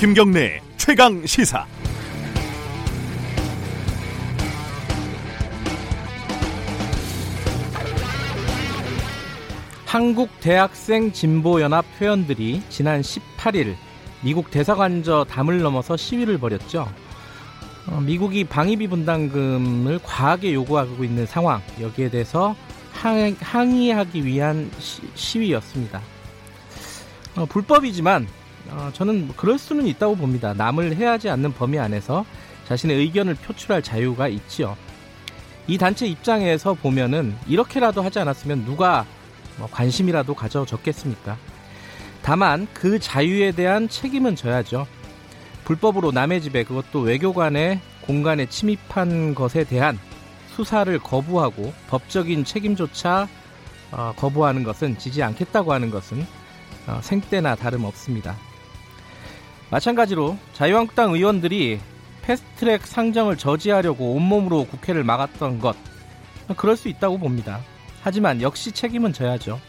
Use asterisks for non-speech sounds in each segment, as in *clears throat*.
김경래 최강 시사. 한국 대학생 진보연합 회원들이 지난 18일 미국 대사관저 담을 넘어서 시위를 벌였죠. 어, 미국이 방위비 분담금을 과하게 요구하고 있는 상황 여기에 대해서 항, 항의하기 위한 시, 위였습니다 어, 불법이지만 어, 저는 뭐 그럴 수는 있다고 봅니다. 남을 해하지 않는 범위 안에서 자신의 의견을 표출할 자유가 있지요. 이 단체 입장에서 보면은 이렇게라도 하지 않았으면 누가 뭐 관심이라도 가져졌겠습니까? 다만 그 자유에 대한 책임은 져야죠. 불법으로 남의 집에 그것도 외교관의 공간에 침입한 것에 대한 수사를 거부하고 법적인 책임조차 어, 거부하는 것은 지지 않겠다고 하는 것은 어, 생때나 다름없습니다. 마찬가지로 자유한국당 의원들이 패스트트랙 상정을 저지하려고 온몸으로 국회를 막았던 것 그럴 수 있다고 봅니다. 하지만 역시 책임은 져야죠.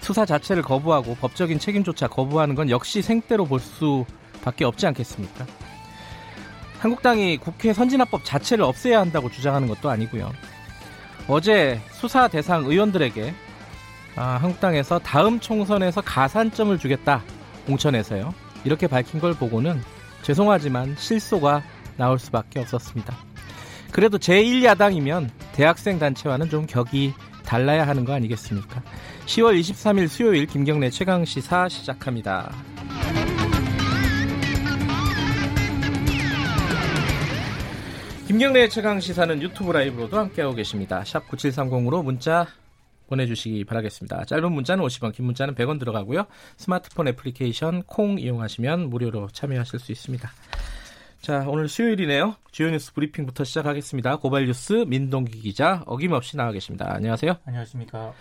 수사 자체를 거부하고 법적인 책임조차 거부하는 건 역시 생떼로 볼 수밖에 없지 않겠습니까? 한국당이 국회 선진화법 자체를 없애야 한다고 주장하는 것도 아니고요. 어제 수사 대상 의원들에게 아, 한국당에서 다음 총선에서 가산점을 주겠다 공천에서요. 이렇게 밝힌 걸 보고는 죄송하지만 실소가 나올 수밖에 없었습니다. 그래도 제1야당이면 대학생 단체와는 좀 격이 달라야 하는 거 아니겠습니까? 10월 23일 수요일 김경래 최강 시사 시작합니다. 김경래 최강 시사는 유튜브 라이브로도 함께하고 계십니다. 샵 9730으로 문자 보내주시기 바라겠습니다. 짧은 문자는 50원, 긴 문자는 100원 들어가고요. 스마트폰 애플리케이션 콩 이용하시면 무료로 참여하실 수 있습니다. 자, 오늘 수요일이네요. 주요 뉴스 브리핑부터 시작하겠습니다. 고발 뉴스 민동기 기자 어김없이 나와 계십니다. 안녕하세요. 안녕하십니까.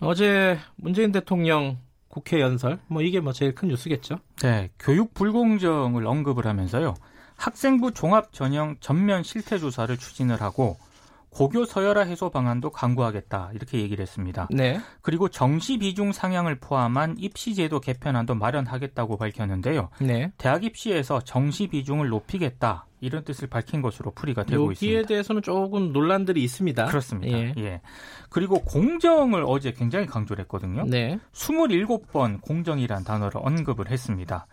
어제 문재인 대통령 국회 연설, 뭐 이게 뭐 제일 큰 뉴스겠죠? 네, 교육 불공정을 언급을 하면서요. 학생부 종합 전형 전면 실태 조사를 추진을 하고 고교 서열화 해소 방안도 강구하겠다 이렇게 얘기를 했습니다. 네. 그리고 정시 비중 상향을 포함한 입시 제도 개편안도 마련하겠다고 밝혔는데요. 네. 대학 입시에서 정시 비중을 높이겠다 이런 뜻을 밝힌 것으로 풀이가 되고 있습니다. 여기에 대해서는 조금 논란들이 있습니다. 그렇습니다. 예. 예. 그리고 공정을 어제 굉장히 강조를 했거든요. 네. 27번 공정이란 단어를 언급을 했습니다.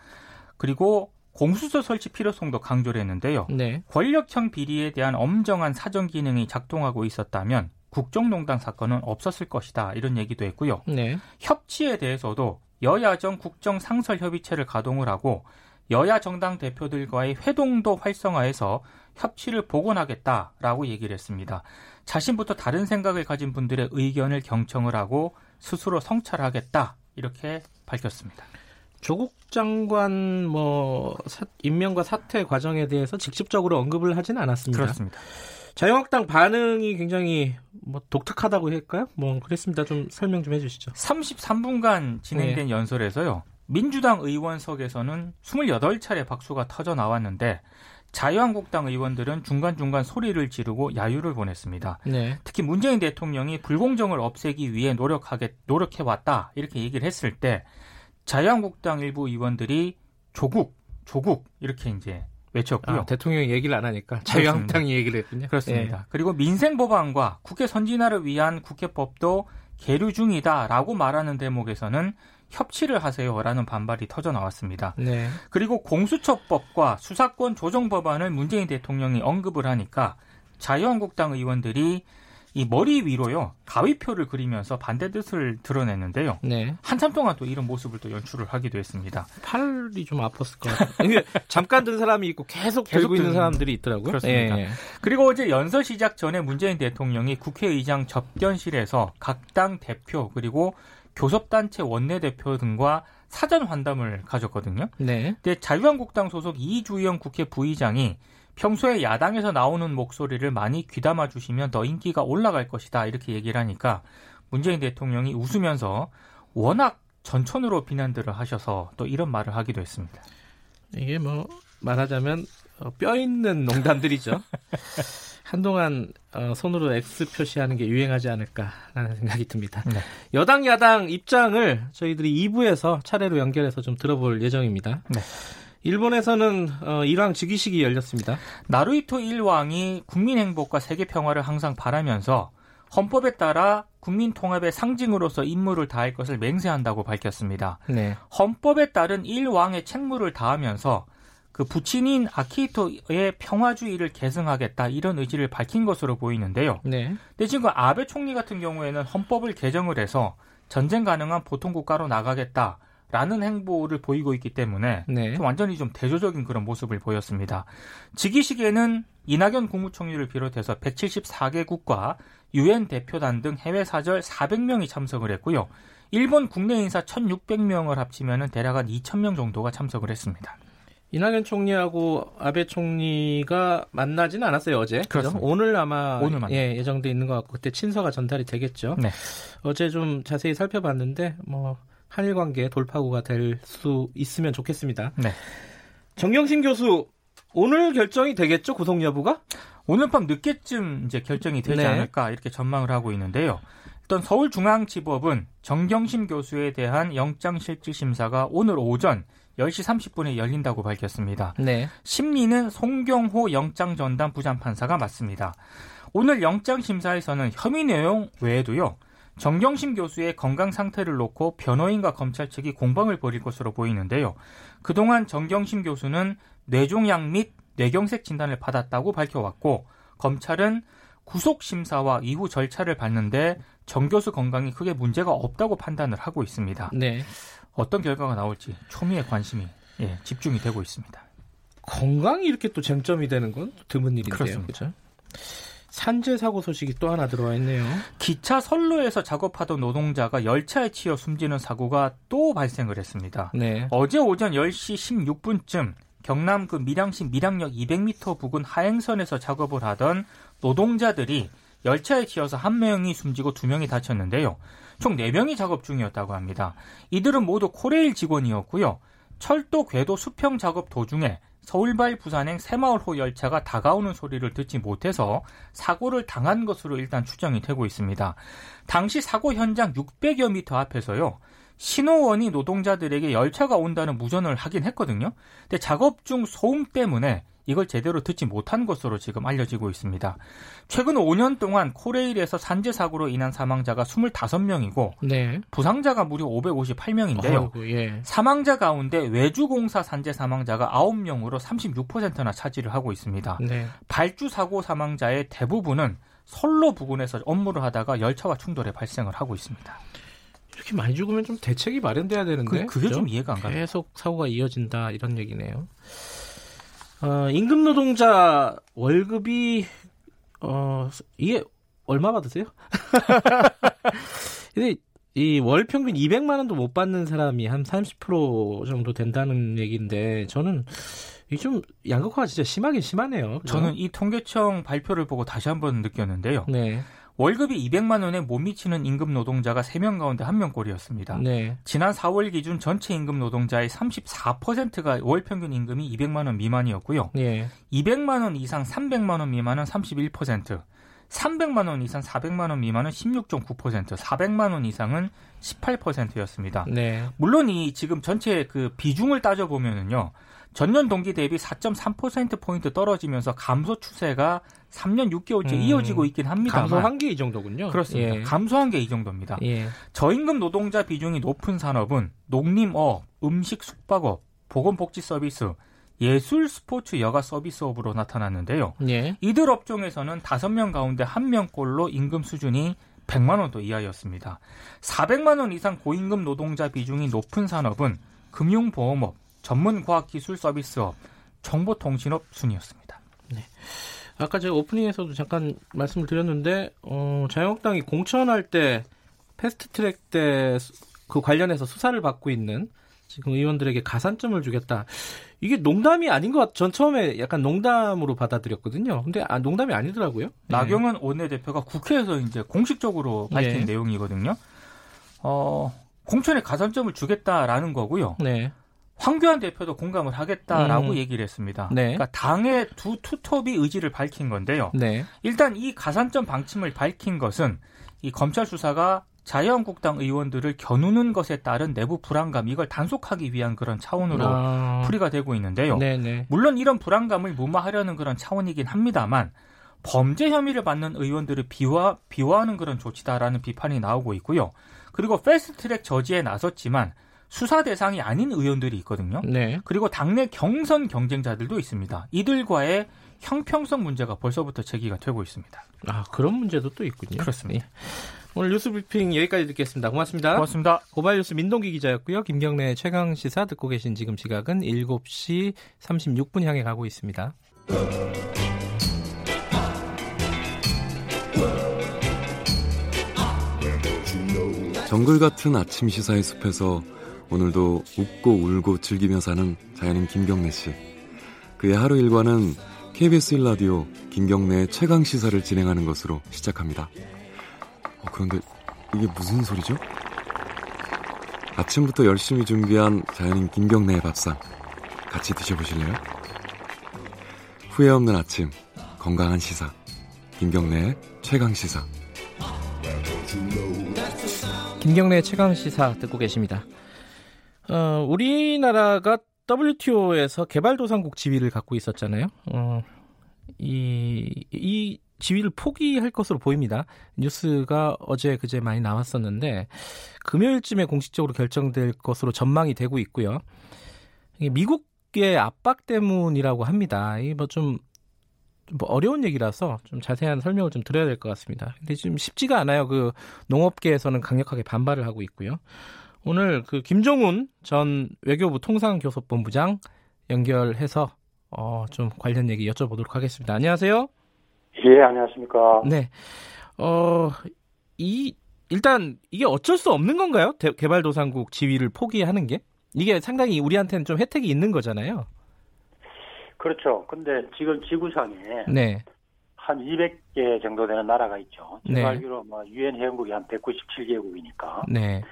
그리고 공수처 설치 필요성도 강조를 했는데요. 네. 권력형 비리에 대한 엄정한 사정 기능이 작동하고 있었다면 국정농단 사건은 없었을 것이다. 이런 얘기도 했고요. 네. 협치에 대해서도 여야정 국정 상설 협의체를 가동을 하고 여야 정당 대표들과의 회동도 활성화해서 협치를 복원하겠다라고 얘기를 했습니다. 자신부터 다른 생각을 가진 분들의 의견을 경청을 하고 스스로 성찰하겠다 이렇게 밝혔습니다. 조국 장관 뭐 사, 임명과 사퇴 과정에 대해서 직접적으로 언급을 하지는 않았습니다. 그렇습니다. 자유한국당 반응이 굉장히 뭐 독특하다고 할까요? 뭐 그랬습니다. 좀 설명 좀 해주시죠. 33분간 진행된 네. 연설에서요. 민주당 의원석에서는 28차례 박수가 터져 나왔는데 자유한국당 의원들은 중간중간 소리를 지르고 야유를 보냈습니다. 네. 특히 문재인 대통령이 불공정을 없애기 위해 노력하게 노력해 왔다 이렇게 얘기를 했을 때 자유한국당 일부 의원들이 조국, 조국 이렇게 이제 외쳤고요. 아, 대통령이 얘기를 안 하니까 자유한국당이 얘기를 했군요. 그렇습니다. 예. 그리고 민생 법안과 국회 선진화를 위한 국회법도 계류 중이다라고 말하는 대목에서는 협치를 하세요라는 반발이 터져 나왔습니다. 네. 그리고 공수처법과 수사권 조정 법안을 문재인 대통령이 언급을 하니까 자유한국당 의원들이 이 머리 위로요 가위표를 그리면서 반대 뜻을 드러냈는데요. 네. 한참 동안 또 이런 모습을 또 연출을 하기도 했습니다. 팔이 좀 아팠을 것 같아요. 잠깐 든 사람이 있고 계속, 계속 들고 있는 사람들이 있더라고요. 그렇습니다. 예, 예. 그리고 어제 연설 시작 전에 문재인 대통령이 국회의장 접견실에서 각 당 대표 그리고 교섭단체 원내대표 등과 사전 환담을 가졌거든요. 네. 근데 자유한국당 소속 이주영 국회 부의장이 평소에 야당에서 나오는 목소리를 많이 귀담아 주시면 더 인기가 올라갈 것이다 이렇게 얘기를 하니까 문재인 대통령이 웃으면서 워낙 전천으로 비난들을 하셔서 또 이런 말을 하기도 했습니다. 이게 뭐 말하자면 어, 뼈 있는 농담들이죠. *laughs* 한동안 어, 손으로 X 표시하는 게 유행하지 않을까라는 생각이 듭니다. 네. 여당 야당 입장을 저희들이 2부에서 차례로 연결해서 좀 들어볼 예정입니다. 네. 일본에서는 어, 일왕 즉위식이 열렸습니다. 나루이토 일왕이 국민 행복과 세계 평화를 항상 바라면서 헌법에 따라 국민 통합의 상징으로서 임무를 다할 것을 맹세한다고 밝혔습니다. 네. 헌법에 따른 일왕의 책무를 다하면서 그 부친인 아키히토의 평화주의를 계승하겠다 이런 의지를 밝힌 것으로 보이는데요. 네. 근데 지금 아베 총리 같은 경우에는 헌법을 개정을 해서 전쟁 가능한 보통 국가로 나가겠다. 라는 행보를 보이고 있기 때문에 네. 좀 완전히 좀 대조적인 그런 모습을 보였습니다. 즉위식에는 이낙연 국무총리를 비롯해서 174개국과 유엔 대표단 등 해외 사절 400명이 참석을 했고요. 일본 국내 인사 1,600명을 합치면 대략 한 2,000명 정도가 참석을 했습니다. 이낙연 총리하고 아베 총리가 만나지는 않았어요 어제. 그렇죠. 오늘 아마 오늘 예, 예정돼 있는 것 같고 그때 친서가 전달이 되겠죠. 네. 어제 좀 자세히 살펴봤는데 뭐 한일 관계 돌파구가 될 수 있으면 좋겠습니다. 네. 정경심 교수 오늘 결정이 되겠죠 구속 여부가? 오늘 밤 늦게쯤 이제 결정이 되지 네. 않을까 이렇게 전망을 하고 있는데요. 일단 서울중앙지법은 정경심 교수에 대한 영장실질심사가 오늘 오전 10시 30분에 열린다고 밝혔습니다. 네. 심리는 송경호 영장전담 부장판사가 맡습니다. 오늘 영장심사에서는 혐의 내용 외에도요. 정경심 교수의 건강 상태를 놓고 변호인과 검찰 측이 공방을 벌일 것으로 보이는데요. 그동안 정경심 교수는 뇌종양 및 뇌경색 진단을 받았다고 밝혀왔고 검찰은 구속 심사와 이후 절차를 밟는데 정 교수 건강이 크게 문제가 없다고 판단을 하고 있습니다. 네. 어떤 결과가 나올지 초미의 관심이 예, 집중이 되고 있습니다. 건강이 이렇게 또 쟁점이 되는 건 드문 일인데요. 그렇습니다. 그렇죠? 산재 사고 소식이 또 하나 들어와 있네요. 기차 선로에서 작업하던 노동자가 열차에 치여 숨지는 사고가 또 발생을 했습니다. 네. 어제 오전 10시 16분쯤 경남 그 밀양시 밀양역 200m 부근 하행선에서 작업을 하던 노동자들이 열차에 치여서 한 명이 숨지고 두 명이 다쳤는데요. 총 4명이 작업 중이었다고 합니다. 이들은 모두 코레일 직원이었고요. 철도 궤도 수평 작업 도중에 서울발 부산행 새마을호 열차가 다가오는 소리를 듣지 못해서 사고를 당한 것으로 일단 추정이 되고 있습니다. 당시 사고 현장 600여 미터 앞에서요. 신호원이 노동자들에게 열차가 온다는 무전을 하긴 했거든요. 근데 작업 중 소음 때문에 이걸 제대로 듣지 못한 것으로 지금 알려지고 있습니다. 최근 5년 동안 코레일에서 산재 사고로 인한 사망자가 25명이고 네. 부상자가 무려 558명인데요. 어이구, 예. 사망자 가운데 외주공사 산재 사망자가 9명으로 36%나 차지를 하고 있습니다. 네. 발주 사고 사망자의 대부분은 선로 부근에서 업무를 하다가 열차와 충돌에 발생을 하고 있습니다. 이렇게 많이 죽으면 좀 대책이 마련돼야 되는데 그, 게좀 이해가 안 가요. 계속 사고가 이어진다 이런 얘기네요. 어, 임금 노동자 월급이 어 이게 얼마 받으세요? *laughs* 근데 이 월 평균 200만 원도 못 받는 사람이 한 30% 정도 된다는 얘기인데 저는 이게 좀 양극화가 진짜 심하긴 심하네요. 그죠? 저는 이 통계청 발표를 보고 다시 한번 느꼈는데요. 네. 월급이 200만 원에 못 미치는 임금 노동자가 3명 가운데 1명꼴이었습니다. 네. 지난 4월 기준 전체 임금 노동자의 34%가 월 평균 임금이 200만 원 미만이었고요. 네. 200만 원 이상 300만 원 미만은 31%, 300만 원 이상 400만 원 미만은 16.9%, 400만 원 이상은 18%였습니다. 네. 물론 이 지금 전체 그 비중을 따져 보면은요. 전년 동기 대비 4.3%포인트 떨어지면서 감소 추세가 3년 6개월째 음, 이어지고 있긴 합니다. 감소한 게 이 정도군요. 그렇습니다. 예. 감소한 게 이 정도입니다. 예. 저임금 노동자 비중이 높은 산업은 농림업, 음식 숙박업, 보건복지 서비스, 예술, 스포츠, 여가 서비스업으로 나타났는데요. 예. 이들 업종에서는 5명 가운데 1명꼴로 임금 수준이 100만 원도 이하였습니다. 400만 원 이상 고임금 노동자 비중이 높은 산업은 금융보험업, 전문 과학기술 서비스업, 정보통신업 순이었습니다. 네. 아까 제가 오프닝에서도 잠깐 말씀을 드렸는데 어, 자유한국당이 공천할 때 패스트트랙 때 그 관련해서 수사를 받고 있는 지금 의원들에게 가산점을 주겠다. 이게 농담이 아닌 것 같. 전 처음에 약간 농담으로 받아들였거든요. 근데 아, 농담이 아니더라고요. 네. 나경원 원내대표가 국회에서 이제 공식적으로 밝힌 네. 내용이거든요. 어, 공천에 가산점을 주겠다라는 거고요. 네. 황교안 대표도 공감을 하겠다라고 음. 얘기를 했습니다. 네. 그러니까 당의 두 투톱이 의지를 밝힌 건데요. 네. 일단 이 가산점 방침을 밝힌 것은 이 검찰 수사가 자유한국당 의원들을 겨누는 것에 따른 내부 불안감 이걸 단속하기 위한 그런 차원으로 아... 풀이가 되고 있는데요. 네네. 물론 이런 불안감을 무마하려는 그런 차원이긴 합니다만 범죄 혐의를 받는 의원들을 비화 비화하는 그런 조치다라는 비판이 나오고 있고요. 그리고 패스트트랙 저지에 나섰지만 수사 대상이 아닌 의원들이 있거든요. 네. 그리고 당내 경선 경쟁자들도 있습니다. 이들과의 형평성 문제가 벌써부터 제기가 되고 있습니다. 아 그런 문제도 또 있군요. 그렇습니다. 네. 오늘 뉴스 브리핑 여기까지 듣겠습니다. 고맙습니다. 고맙습니다. 고발 뉴스 민동기 기자였고요. 김경래 최강 시사 듣고 계신 지금 시각은 7시 36분 향해 가고 있습니다. 정글 같은 아침 시사의 숲에서 오늘도 웃고 울고 즐기며 사는 자연인 김경래 씨. 그의 하루 일과는 KBS 1라디오 김경래의 최강 시사를 진행하는 것으로 시작합니다. 어, 그런데 이게 무슨 소리죠? 아침부터 열심히 준비한 자연인 김경래의 밥상 같이 드셔보실래요? 후회 없는 아침 건강한 시사 김경래의 최강 시사 김경래의 최강 시사 듣고 계십니다. 어, 우리나라가 WTO에서 개발도상국 지위를 갖고 있었잖아요. 어, 이, 이 지위를 포기할 것으로 보입니다. 뉴스가 어제 그제 많이 나왔었는데 금요일쯤에 공식적으로 결정될 것으로 전망이 되고 있고요. 미국의 압박 때문이라고 합니다. 이 뭐좀 뭐 어려운 얘기라서 좀 자세한 설명을 좀 드려야 될 것 같습니다. 근데 지금 쉽지가 않아요. 그 농업계에서는 강력하게 반발을 하고 있고요. 오늘 그 김종훈 전 외교부 통상교섭본부장 연결해서 어, 좀 관련 얘기 여쭤보도록 하겠습니다. 안녕하세요. 예, 안녕하십니까. 네. 어, 이, 일단 이게 어쩔 수 없는 건가요? 대, 개발도상국 지위를 포기하는 게? 이게 상당히 우리한테는 좀 혜택이 있는 거잖아요. 그렇죠. 근데 지금 지구상에 네. 한 200개 정도 되는 나라가 있죠. 제가 네. 알기로 뭐 유엔 회원국이 한 197개국이니까. 네.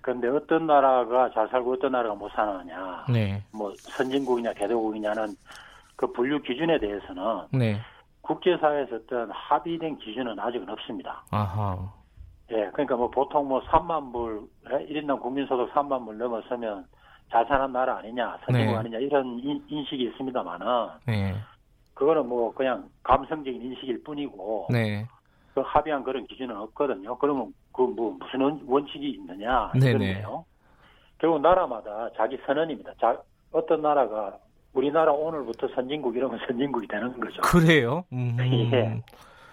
그런데 어떤 나라가 잘 살고 어떤 나라가 못 사느냐, 네. 뭐 선진국이냐 개도국이냐는 그 분류 기준에 대해서는 네. 국제사회에서 어떤 합의된 기준은 아직은 없습니다. 아하. 예, 그러니까 뭐 보통 뭐 3만 불, 1인당 국민소득 3만 불 넘어서면 잘 사는 나라 아니냐, 선진국 네. 아니냐 이런 인식이 있습니다만은 네. 그거는 뭐 그냥 감성적인 인식일 뿐이고 네. 그 합의한 그런 기준은 없거든요. 그러면 그 뭐 무슨 원칙이 있느냐 이건데요. 결국 나라마다 자기 선언입니다. 자, 어떤 나라가 우리나라 오늘부터 선진국 이러면 *laughs* 선진국이 되는 거죠. 그래요? *laughs* 음. 예.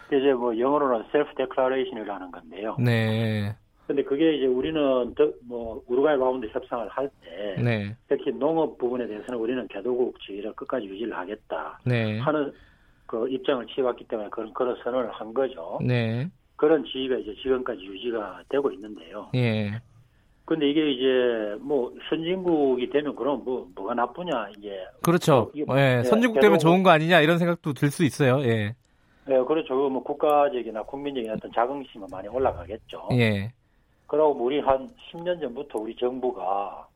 이제 뭐 영어로는 self declaration이라는 건데요. 네. 근데 그게 이제 우리는 더, 뭐 우루과이 라운드 협상을 할때 네. 특히 농업 부분에 대해서는 우리는 개도국 지위를 끝까지 유지를 하겠다 네. 하는 그 입장을 취해왔기 때문에 그런 그런 선언을 한 거죠. 네. 그런 지위가 이제 지금까지 유지가 되고 있는데요. 예. 근데 이게 이제 뭐 선진국이 되면 그럼 뭐 뭐가 나쁘냐 이게 그렇죠. 뭐, 예, 선진국 되면 좋은 거 아니냐 이런 생각도 들 수 있어요. 예. 네, 그렇죠. 뭐 국가적이나 국민적인 어떤 자긍심은 많이 올라가겠죠. 예. 그러고 우리 한 10년 전부터 우리 정부가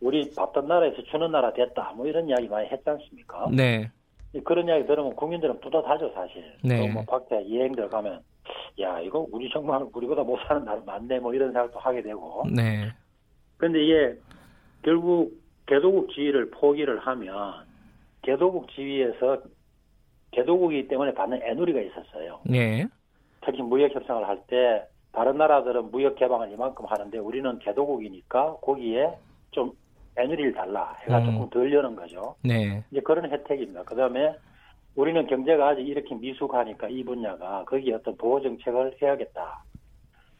우리 봤던 나라에서 주는 나라 됐다 뭐 이런 이야기 많이 했지 않습니까? 네. 그런 이야기 들으면 국민들은 뿌듯하죠 사실. 네. 뭐 밖에 여행들 가면 야 이거 우리 정말 우리보다 못 사는 나라 많네 뭐 이런 생각도 하게 되고. 네. 그런데 이게 결국 개도국 지위를 포기를 하면 개도국 지위에서 개도국이기 때문에 받는 애누리가 있었어요. 네. 특히 무역 협상을 할 때 다른 나라들은 무역 개방을 이만큼 하는데 우리는 개도국이니까 거기에 좀 애누리를 달라 해가 음. 조금 덜 여는 거죠. 네. 이제 그런 혜택입니다. 그 다음에 우리는 경제가 아직 이렇게 미숙하니까 이 분야가 거기에 어떤 보호 정책을 해야겠다.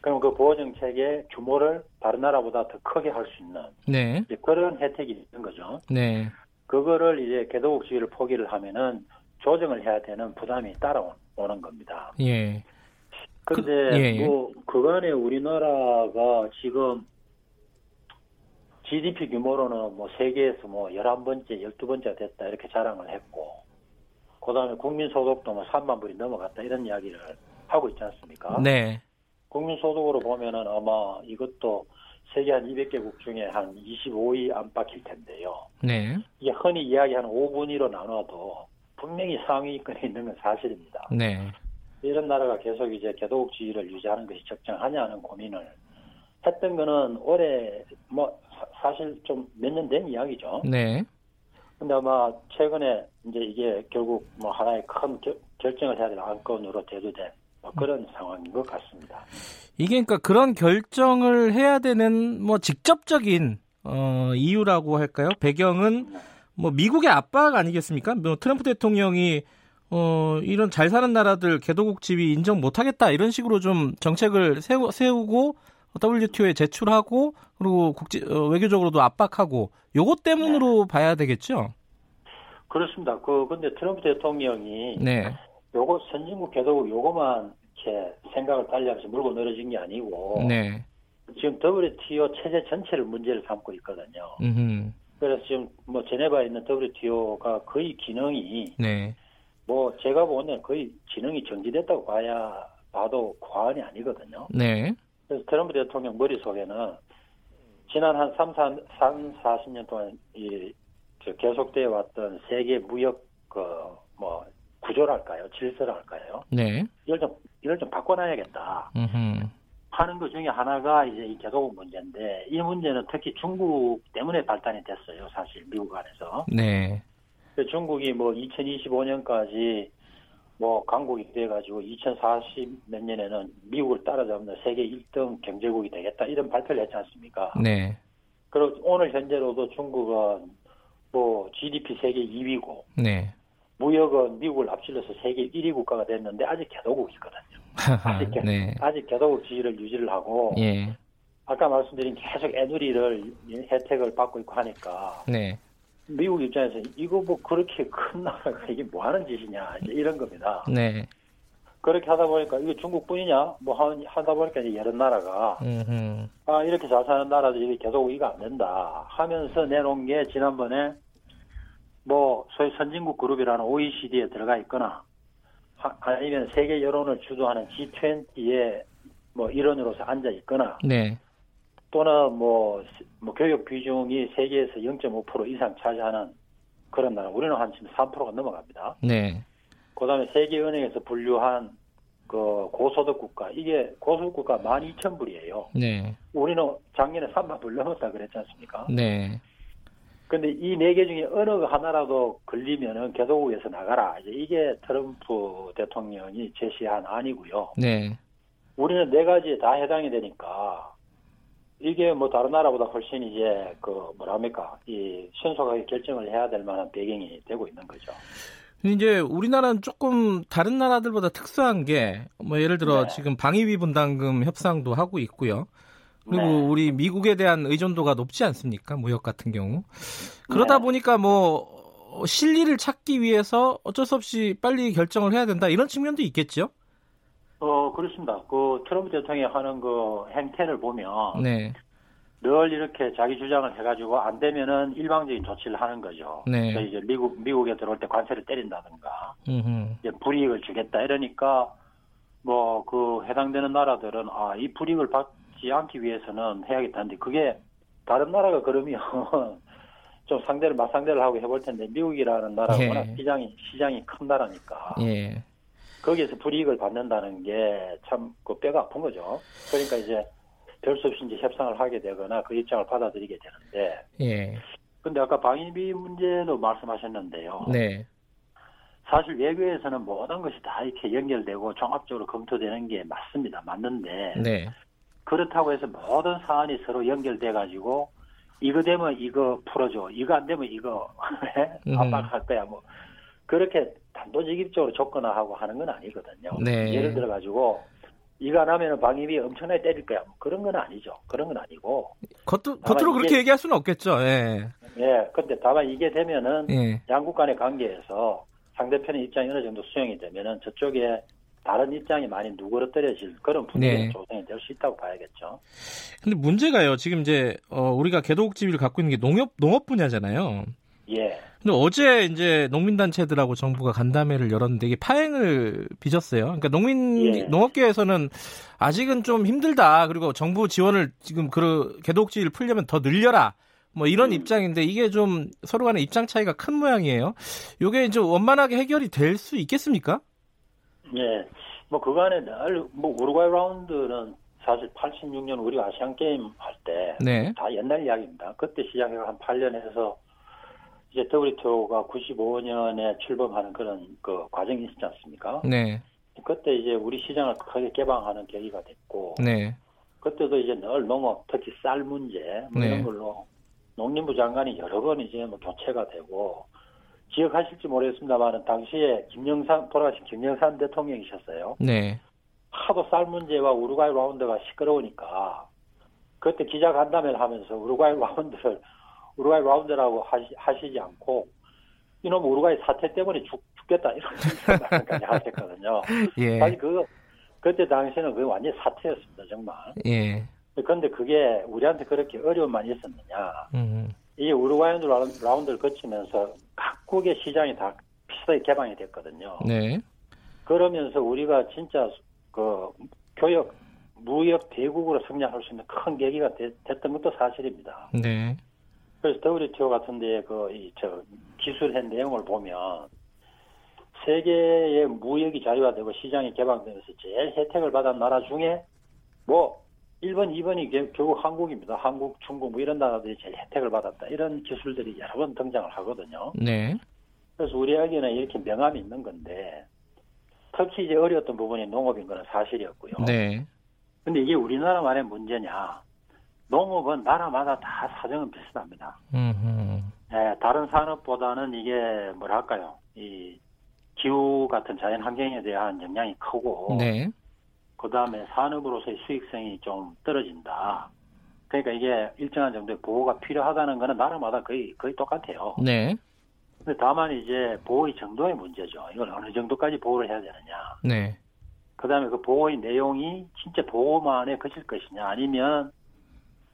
그럼 그 보호 정책의 규모를 다른 나라보다 더 크게 할 수 있는 네. 그런 혜택이 있는 거죠. 네. 그거를 이제 개도국 지위를 포기를 하면은 조정을 해야 되는 부담이 따라오는 겁니다. 예. 근데 그, 예, 예. 뭐 그간에 우리나라가 지금 GDP 규모로는 뭐 세계에서 뭐 11번째, 12번째가 됐다 이렇게 자랑을 했고 그다음에 국민 소득도 뭐 3만 불이 넘어갔다 이런 이야기를 하고 있지 않습니까? 네. 국민 소득으로 보면은 아마 이것도 세계 한 200개국 중에 한 25위 안팎일 텐데요. 네. 이게 흔히 이야기하는 5분위로 나눠도 분명히 상위권에 있는 건 사실입니다. 네. 이런 나라가 계속 이제 개도국주의를 유지하는 것이 적정하냐는 고민을 했던 거는 올해 뭐 사실 좀 몇 년 된 이야기죠. 네. 근데 아마 최근에 이제 이게 결국 뭐 하나의 큰 겨, 결정을 해야 될 안건으로 대두된 뭐 그런 상황인 것 같습니다. 이게 그러니까 그런 결정을 해야 되는 뭐 직접적인 어, 이유라고 할까요? 배경은 뭐 미국의 압박 아니겠습니까? 뭐 트럼프 대통령이 어, 이런 잘 사는 나라들 개도국 지위 인정 못하겠다 이런 식으로 좀 정책을 세우, 세우고 WTO에 제출하고 그리고 국제 어, 외교적으로도 압박하고 요것 때문으로 네. 봐야 되겠죠. 그렇습니다. 그 근데 트럼프 대통령이 네. 요거 선진국 개도국 요거만 이렇게 생각을 달리하면서 물고 늘어진 게 아니고 네. 지금 WTO 체제 전체를 문제를 삼고 있거든요. 음흠. 그래서 지금 뭐 제네바에 있는 WTO가 거의 기능이 네. 뭐 제가 보는 거의 기능이 정지됐다고 봐야 봐도 과언이 아니거든요. 네. 그래서 트럼프 대통령 머릿속에는 지난 한 3, 4, 3 40년 동안 이 계속되어 왔던 세계 무역 그 뭐 구조랄까요? 질서랄까요? 네. 이걸 좀 이걸 좀 바꿔놔야겠다. 음흠. 하는 것 중에 하나가 이제 이 개도국 문제인데 이 문제는 특히 중국 때문에 발단이 됐어요. 사실 미국 안에서. 네. 그 중국이 뭐 2025년까지 뭐 강국이 돼가지고 2040 몇 년에는 미국을 따라잡는 세계 1등 경제국이 되겠다 이런 발표를 했지 않습니까? 네. 그리고 오늘 현재로도 중국은 뭐 GDP 세계 2위고 네. 무역은 미국을 앞질러서 세계 1위 국가가 됐는데 아직 개도국이거든요. 아직, 개, 네. 아직 개도국 지위를 유지를 하고 예. 아까 말씀드린 계속 애누리를 혜택을 받고 있고 하니까 네. 미국 입장에서 이거 뭐 그렇게 큰 *laughs* 나라가 이게 뭐 하는 짓이냐 이제 이런 겁니다. 네. 그렇게 하다 보니까 이거 중국뿐이냐 뭐 하다 보니까 이제 여러 나라가 음흠. 아 이렇게 잘 사는 나라들이 계속 이거 안 된다 하면서 내놓은 게 지난번에 뭐 소위 선진국 그룹이라는 OECD에 들어가 있거나 하, 아니면 세계 여론을 주도하는 G20에 뭐 일원으로서 앉아 있거나 네. 또는 뭐, 뭐 교육 비중이 세계에서 0.5% 이상 차지하는 그런 나라. 우리는 한 지금 3%가 넘어갑니다. 네. 그다음에 세계은행에서 분류한 그 고소득 국가 이게 고소득 국가 12,000불이에요. 네. 우리는 작년에 3만 불 넘었다 그랬지 않습니까? 네. 근데 이 네 개 중에 어느 하나라도 걸리면은 개도국에서 나가라. 이제 이게 트럼프 대통령이 제시한 안이고요. 네. 우리는 네 가지에 다 해당이 되니까 이게 뭐 다른 나라보다 훨씬 이제 그 뭐랍니까 이 신속하게 결정을 해야 될 만한 배경이 되고 있는 거죠. 이제 우리나라는 조금 다른 나라들보다 특수한 게 뭐 예를 들어 네. 지금 방위비 분담금 협상도 하고 있고요. 그리고 네. 우리 미국에 대한 의존도가 높지 않습니까? 무역 같은 경우. 그러다 네. 보니까 뭐 실리를 찾기 위해서 어쩔 수 없이 빨리 결정을 해야 된다 이런 측면도 있겠죠. 어 그렇습니다. 그 트럼프 대통령이 하는 그 행태를 보면 네. 늘 이렇게 자기 주장을 해가지고 안 되면은 일방적인 조치를 하는 거죠. 네. 그래서 이제 미국 미국에 들어올 때 관세를 때린다든가 음흠. 이제 불이익을 주겠다 이러니까 뭐 그 해당되는 나라들은 아 이 불이익을 받지 않기 위해서는 해야겠다는데 그게 다른 나라가 그러면 *laughs* 좀 상대를 맞상대를 하고 해볼 텐데 미국이라는 나라가 예. 워낙 시장이 시장이 큰 나라니까 예. 거기에서 불이익을 받는다는 게 참 그 뼈가 아픈 거죠. 그러니까 이제 별 수 없이 이제 협상을 하게 되거나 그 입장을 받아들이게 되는데. 예. 근데 아까 방위비 문제도 말씀하셨는데요. 네. 사실 외교에서는 모든 것이 다 이렇게 연결되고 종합적으로 검토되는 게 맞습니다. 맞는데. 네. 그렇다고 해서 모든 사안이 서로 연결돼 가지고 이거 되면 이거 풀어줘. 이거 안 되면 이거 *laughs* 압박할 거야. 뭐 그렇게 단도직입적으로 접근하고 하는 건 아니거든요. 네. 예를 들어 가지고 안 하면 방위비 엄청나게 때릴 거야. 뭐 그런 건 아니죠. 그런 건 아니고. 겉으로, 겉으로 그렇게 얘기할 수는 없겠죠. 예. 예. 근데 다만 이게 되면은 예. 양국 간의 관계에서 상대편의 입장이 어느 정도 수용이 되면은 저쪽에 다른 입장이 많이 누그러뜨려질 그런 분위기가 네. 조성이 될 수 있다고 봐야겠죠. 근데 문제가요. 지금 이제 어, 우리가 개도국지위를 갖고 있는 게 농업 농업 분야잖아요. 예. 근데 어제 이제 농민단체들하고 정부가 간담회를 열었는데 이게 파행을 빚었어요. 그러니까 농민 예. 농업계에서는 아직은 좀 힘들다. 그리고 정부 지원을 지금 그 개도국지위를 풀려면 더 늘려라. 뭐 이런 음. 입장인데 이게 좀 서로 간의 입장 차이가 큰 모양이에요. 이게 이제 원만하게 해결이 될 수 있겠습니까? 예. 뭐 그간에 늘뭐 우루과이 라운드는 사실 86년 우리 아시안 게임 할 때다 네. 옛날 이야기입니다. 그때 시작해서 한 8년 해서 이제 WTO가 95년에 출범하는 그런 그 과정이 있지 않습니까? 네. 그때 이제 우리 시장을 크게 개방하는 계기가 됐고, 네. 그때도 이제 늘 농업, 특히 쌀 문제 뭐 네. 이런 걸로 농림부 장관이 여러 번 이제 뭐 교체가 되고 기억하실지 모르겠습니다만은 당시에 김영삼 돌아가신 김영삼 대통령이셨어요. 네. 하도 쌀 문제와 우루과이 라운드가 시끄러우니까 그때 기자 간담회를 하면서 우루과이 라운드를 우루과이 라운드라고 하시, 하시지 않고 이놈 우루과이 사태 때문에 죽, 죽겠다 이런 *laughs* 생각까지 하셨거든요. 예. 사실 그 그때 당시에는 그게 완전 사태였습니다 정말. 예. 그런데 그게 우리한테 그렇게 어려움만 있었느냐. 음. 이 우루과이 라운드를 거치면서 각국의 시장이 다 비슷하게 개방이 됐거든요. 네. 그러면서 우리가 진짜 그 교역 무역 대국으로 성장할 수 있는 큰 계기가 되, 됐던 것도 사실입니다. 네. 그래서 WTO 같은데 그이 저 기술의 내용을 보면 세계의 무역이 자유화되고 시장이 개방되면서 제일 혜택을 받은 나라 중에 뭐 1번, 2번이 결국 한국입니다. 한국, 중국 뭐 이런 나라들이 제일 혜택을 받았다. 이런 기술들이 여러 번 등장을 하거든요. 네. 그래서 우리에게는 이렇게 명함이 있는 건데 특히 이제 어려웠던 부분이 농업인 거는 사실이었고요. 네. 근데 이게 우리나라만의 문제냐? 농업은 나라마다 다 사정은 비슷합니다. 음 네, 다른 산업보다는 이게 뭐랄까요? 이 기후 같은 자연 환경에 대한 영향이 크고, 네. 그 다음에 산업으로서의 수익성이 좀 떨어진다. 그러니까 이게 일정한 정도의 보호가 필요하다는 거는 나라마다 거의 거의 똑같아요. 네. 근데 다만 이제 보호의 정도의 문제죠. 이걸 어느 정도까지 보호를 해야 되느냐. 네. 그다음에 그 보호의 내용이 진짜 보호만에 그칠 것이냐 아니면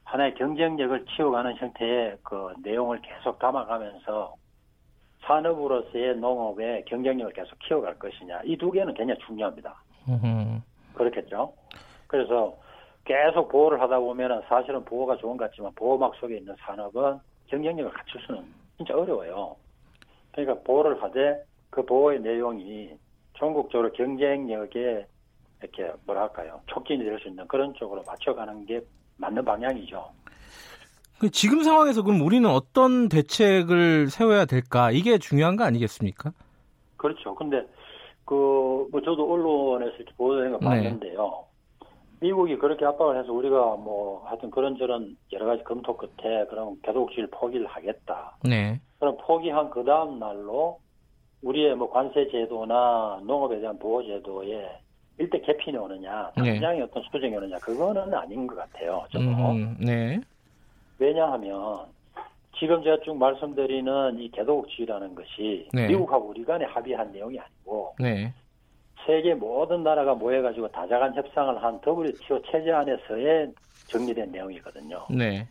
하나의 경쟁력을 키워가는 형태의 그 내용을 계속 담아가면서 산업으로서의 농업의 경쟁력을 계속 키워갈 것이냐 이 두 개는 굉장히 중요합니다. 그렇겠죠. 그래서 계속 보호를 하다 보면은 사실은 보호가 좋은 것 같지만 보호막 속에 있는 산업은 경쟁력을 갖출 수는 진짜 어려워요. 그러니까 보호를 하되 그 보호의 내용이 전국적으로 경쟁력에 이렇게 뭐랄까요 촉진이 될 수 있는 그런 쪽으로 맞춰가는 게 맞는 방향이죠. 그 지금 상황에서 그럼 우리는 어떤 대책을 세워야 될까 이게 중요한 거 아니겠습니까? 그렇죠. 근데 그 뭐 저도 언론에서 이렇게 보도된 거 네. 봤는데요. 미국이 그렇게 압박을 해서 우리가 뭐 하여튼 그런저런 여러 가지 검토 끝에 그럼 개독지를 포기를 하겠다. 네. 그럼 포기한 그 다음 날로 우리의 뭐 관세 제도나 농업에 대한 보호 제도에 일대 개편이 오느냐, 당장의 네. 어떤 수정이 오느냐, 그거는 아닌 것 같아요. 저도. 음, 네. 왜냐하면 지금 제가 쭉 말씀드리는 이 개도국주의라는 것이 네. 미국하고 우리 간에 합의한 내용이 아니고 네. 세계 모든 나라가 모여가지고 다자간 협상을 한 WTO 체제 안에서의 정리된 내용이거든요. 네.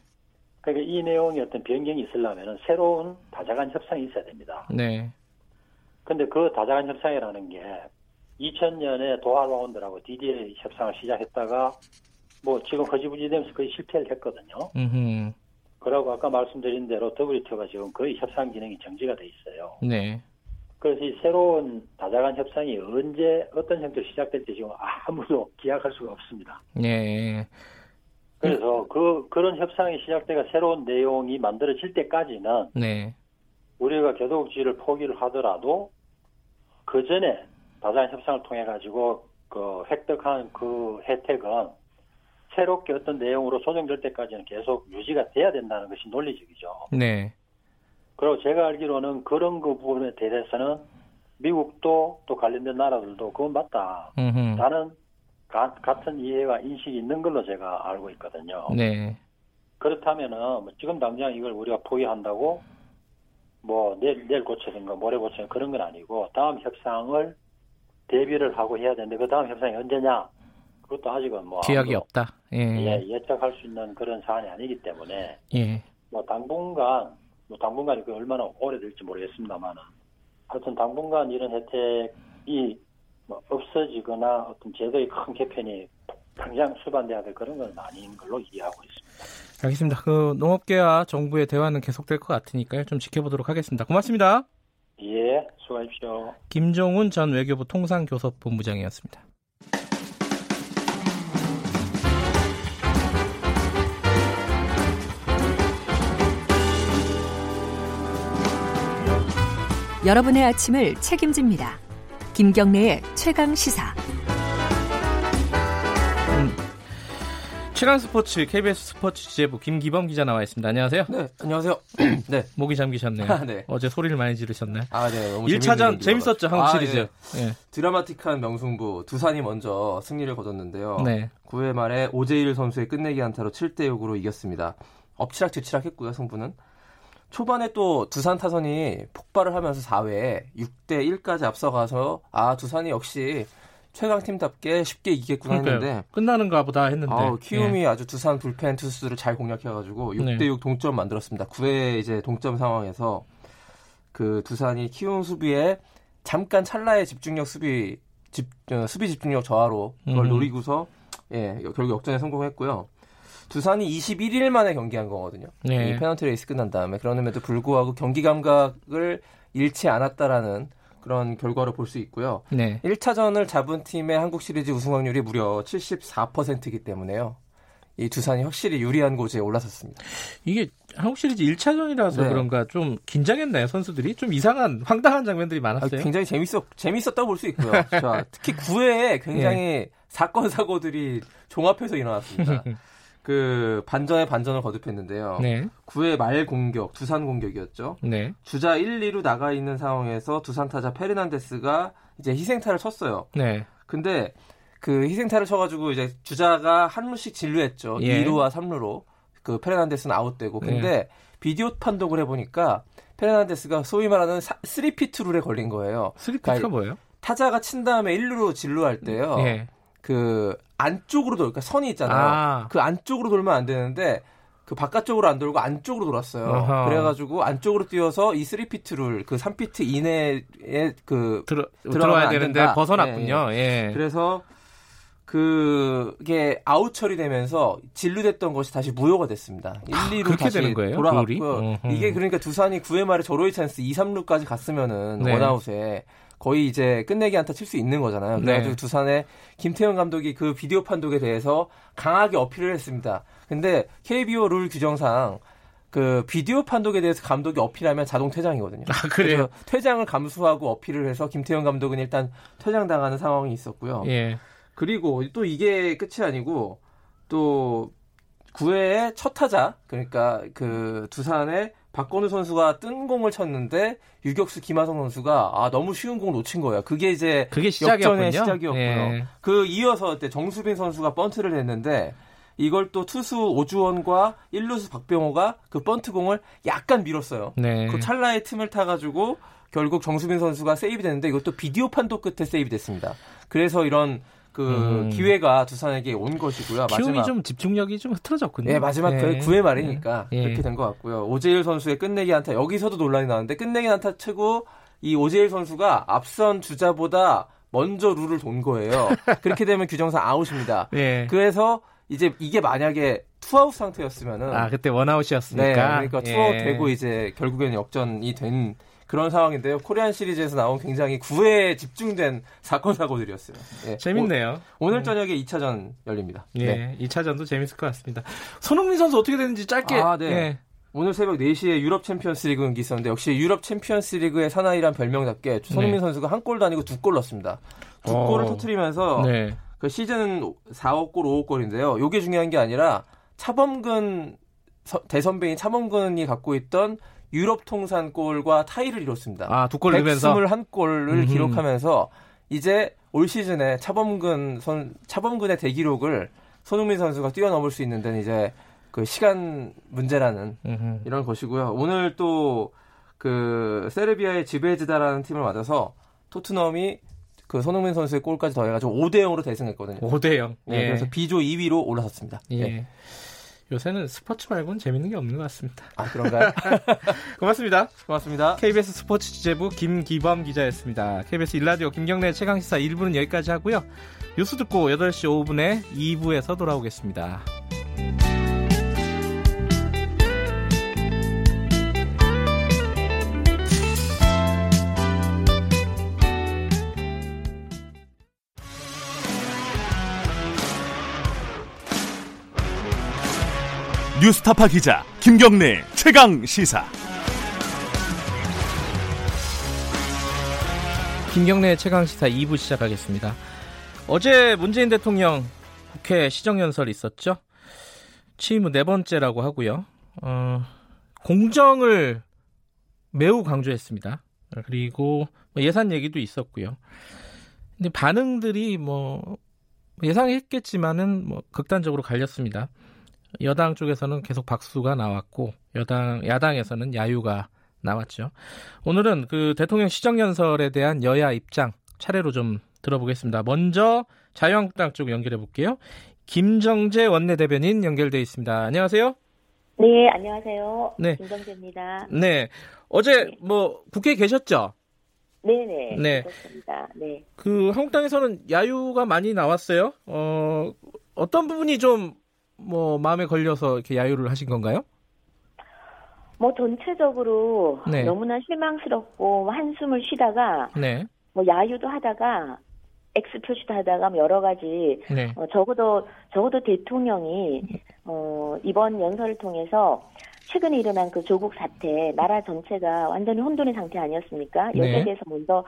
그러니까 이 내용이 어떤 변경이 있으려면 새로운 다자간 협상이 있어야 됩니다. 네. 근데 그 다자간 협상이라는 게 2000년에 도하 라운드라고 DDA 협상을 시작했다가 뭐 지금 허지부지 되면서 거의 실패를 했거든요. 음흠. 그러고 아까 말씀드린 대로 WTO가 지금 거의 협상 기능이 정지가 돼 있어요. 네. 그래서 이 새로운 다자간 협상이 언제 어떤 형태로 시작될지 지금 아무도 기약할 수가 없습니다. 네. 그래서 그 그런 협상이 시작돼가 새로운 내용이 만들어질 때까지는 네. 우리가 교도국지를 포기를 하더라도 그 전에 다자간 협상을 통해 가지고 그 획득한 그 혜택은 새롭게 어떤 내용으로 조정될 때까지는 계속 유지가 돼야 된다는 것이 논리적이죠. 네. 그리고 제가 알기로는 그런 그 부분에 대해서는 미국도 또 관련된 나라들도 그건 맞다. 음흠. 나는 가, 같은 이해와 인식이 있는 걸로 제가 알고 있거든요. 네. 그렇다면은 뭐 지금 당장 이걸 우리가 포기한다고 뭐 내일 내일 고쳐진가 모레 고쳐진 그런 건 아니고 다음 협상을 대비를 하고 해야 되는데 그 다음 협상이 언제냐 그것도 아직은 뭐 기약이 없다. 예. 예. 예측할 수 있는 그런 사안이 아니기 때문에 예. 뭐 당분간 뭐 당분간이 그 얼마나 오래될지 모르겠습니다만은 하여튼 당분간 이런 혜택이 뭐 없어지거나 어떤 제도의 큰 개편이 당장 수반돼야 될 그런 건 아닌 걸로 이해하고 있습니다. 알겠습니다. 그 농업계와 정부의 대화는 계속될 것 같으니까요. 좀 지켜보도록 하겠습니다. 고맙습니다. 예, 수고하십시오. 김종훈 전 외교부 통상교섭본부장이었습니다. 여러분의 아침을 책임집니다. 김경래의 최강 시사. 최강 스포츠 KBS 스포츠 취재부 김기범 기자 나와 있습니다. 안녕하세요. 네, 안녕하세요. *clears throat* 네. 목이 잠기셨네요. 아, 네. 어제 소리를 많이 지르셨나요? 아, 네. 너무 1차전 재밌었죠, 한국 아, 시리즈. 네. 네. 드라마틱한 명승부 두산이 먼저 승리를 거뒀는데요. 네. 9회 말에 오재일 선수의 끝내기 안타로 7대 6으로 이겼습니다. 엎치락뒤치락 했고요, 승부는. 초반에 또 두산 타선이 폭발을 하면서 4회에 6대 1까지 앞서가서 아 두산이 역시 최강팀답게 쉽게 이기겠구나 했는데 끝나는가 보다 했는데 아, 키움이 예. 아주 두산 불펜 투수들을 잘 공략해가지고 6대 6 동점 만들었습니다. 9회 이제 동점 상황에서 그 두산이 키움 수비에 잠깐 찰나의 집중력 수비 집 어, 수비 집중력 저하로 그걸 음. 노리고서 예 결국 역전에 성공했고요. 두산이 21일 만에 경기한 거거든요. 네. 이 페넌트 레이스 끝난 다음에 그러는데도 불구하고 경기 감각을 잃지 않았다라는 그런 결과를 볼수 있고요. 네. 1차전을 잡은 팀의 한국 시리즈 우승 확률이 무려 74%이기 때문에요. 이 두산이 확실히 유리한 곳에 올라섰습니다. 이게 한국 시리즈 1차전이라서 네. 그런가 좀 긴장했나요, 선수들이? 좀 이상한 황당한 장면들이 많았어요. 아, 굉장히 재밌었 재밌었다고 볼 수 있고요. *laughs* 자, 특히 9회에 굉장히 네. 사건 사고들이 종합해서 일어났습니다. *laughs* 그 반전에 반전을 거듭했는데요. 네. 9회 말 공격, 두산 공격이었죠. 네. 주자 1, 2루 나가 있는 상황에서 두산 타자 페르난데스가 이제 희생타를 쳤어요. 네. 근데 그 희생타를 쳐가지고 이제 주자가 한 루씩 진루했죠. 예. 2루와 3루로. 그 페르난데스는 아웃되고. 근데 네. 비디오 판독을 해보니까 페르난데스가 소위 말하는 3피트 룰에 걸린 거예요. 3피트가 그러니까 뭐예요? 타자가 친 다음에 1루로 진루할 때요. 예. 그 안쪽으로 돌, 그러니까 선이 있잖아요. 아. 그 안쪽으로 돌면 안 되는데 그 바깥쪽으로 안 돌고 안쪽으로 돌았어요. 어허. 그래가지고 안쪽으로 뛰어서 이 3피트 룰, 그 3피트 이내에 그 들어, 들어와야 되는데 된다. 벗어났군요. 예. 예. 그래서 그게 아웃 처리되면서 진루됐던 것이 다시 무효가 됐습니다. 1, 2루 아, 다시 되는 거예요? 돌아갔고요. 이게 그러니까 두산이 9회 말에 절호의 찬스 2, 3루까지 갔으면은 네. 원아웃에 거의 이제 끝내기 안타 칠 수 있는 거잖아요. 그래가지고 네. 두산의 김태형 감독이 그 비디오 판독에 대해서 강하게 어필을 했습니다. 근데 KBO 룰 규정상 그 비디오 판독에 대해서 감독이 어필하면 자동 퇴장이거든요. 아, 그래요? 퇴장을 감수하고 어필을 해서 김태형 감독은 일단 퇴장당하는 상황이 있었고요. 예. 그리고 또 이게 끝이 아니고 또 9회의 첫 타자 그러니까 그 두산의 박건우 선수가 뜬 공을 쳤는데 유격수 김하성 선수가 아 너무 쉬운 공 놓친 거예요. 그게 이제 그게 시작이었군요. 시작이었고요. 예. 그 이어서 때 정수빈 선수가 번트를 냈는데 이걸 또 투수 오주원과 1루수 박병호가 그 번트 공을 약간 밀었어요. 네. 그 찰나의 틈을 타가지고 결국 정수빈 선수가 세이프 됐는데 이것도 비디오 판독 끝에 세이프 됐습니다. 그래서 이런 그 음. 기회가 두산에게 온 것이고요. 마지막 좀 집중력이 좀 흐트러졌군요. 네, 마지막 그 예. 9회 말이니까 예. 그렇게 된 것 같고요. 오재일 선수의 끝내기 안타 여기서도 논란이 나는데 끝내기 안타 치고 이 오재일 선수가 앞선 주자보다 먼저 루를 돈 거예요. *laughs* 그렇게 되면 규정상 아웃입니다. 예. 그래서 이제 이게 만약에 투아웃 상태였으면은 아 그때 원아웃이었으니까 네, 그러니까 투아웃 예. 되고 이제 결국에는 역전이 된 그런 상황인데요. 코리안 시리즈에서 나온 굉장히 9회에 집중된 사건 사고들이었어요. 예. 재밌네요. 오늘 저녁에 2차전 열립니다. 예, 네. 2차전도 재밌을 것 같습니다. 손흥민 선수 어떻게 되는지 짧게. 아, 네. 예. 오늘 새벽 4시에 유럽 챔피언스 리그 경기 있었는데 역시 유럽 챔피언스 리그의 사나이란 별명답게 손흥민 네. 선수가 한 골도 아니고 두 골 넣었습니다. 두 어. 골을 터트리면서 네. 그 시즌 4호 골, 5호 골인데요. 요게 중요한 게 아니라 차범근 대선배인 차범근이 갖고 있던 유럽 통산 골과 타이를 이뤘습니다. 아, 두골 넣으면서 121골을 기록하면서 이제 올 시즌에 차범근 선 차범근의 대기록을 손흥민 선수가 뛰어넘을 수 있는 데는 이제 그 시간 문제라는 음흠. 이런 것이고요. 오늘 또 그 세르비아의 지베즈다라는 팀을 맞아서 토트넘이 그 손흥민 선수의 골까지 더해가지고 5대 0으로 대승했거든요. 5대 0. 네, 예. 그래서 B조 2위로 올라섰습니다. 예. 네. 요새는 스포츠 말고는 재밌는 게 없는 것 같습니다. 아, 그런가요? *laughs* 고맙습니다. 고맙습니다. KBS 스포츠 취재부 김기범 기자였습니다. KBS 일라디오 김경래 최강시사 1부는 여기까지 하고요. 뉴스 듣고 8시 5분에 2부에서 돌아오겠습니다. 뉴스타파 기자 김경래 최강 시사. 김경래 최강 시사 2부 시작하겠습니다. 어제 문재인 대통령 국회 시정연설 있었죠? 취임 후 네 번째라고 하고요. 어, 공정을 매우 강조했습니다. 그리고 뭐 예산 얘기도 있었고요. 근데 반응들이 뭐 예상했겠지만은 뭐 극단적으로 갈렸습니다. 여당 쪽에서는 계속 박수가 나왔고 여당 야당에서는 야유가 나왔죠. 오늘은 그 대통령 시정연설에 대한 여야 입장 차례로 좀 들어보겠습니다. 먼저 자유한국당 쪽 연결해 볼게요. 김정재 원내대변인 연결돼 있습니다. 안녕하세요. 네, 안녕하세요. 네. 김정재입니다. 네. 어제 네. 뭐 국회에 계셨죠? 네네. 네. 그렇습니다. 네. 그 한국당에서는 야유가 많이 나왔어요. 어, 어떤 부분이 좀 뭐 마음에 걸려서 이렇게 야유를 하신 건가요? 뭐 전체적으로 네. 너무나 실망스럽고 한숨을 쉬다가 네. 뭐 야유도 하다가 X 표시도 하다가 뭐 여러 가지 네. 어, 적어도 적어도 대통령이 어, 이번 연설을 통해서 최근에 일어난 그 조국 사태 나라 전체가 완전히 혼돈의 상태 아니었습니까? 네. 여기에 대해서 먼저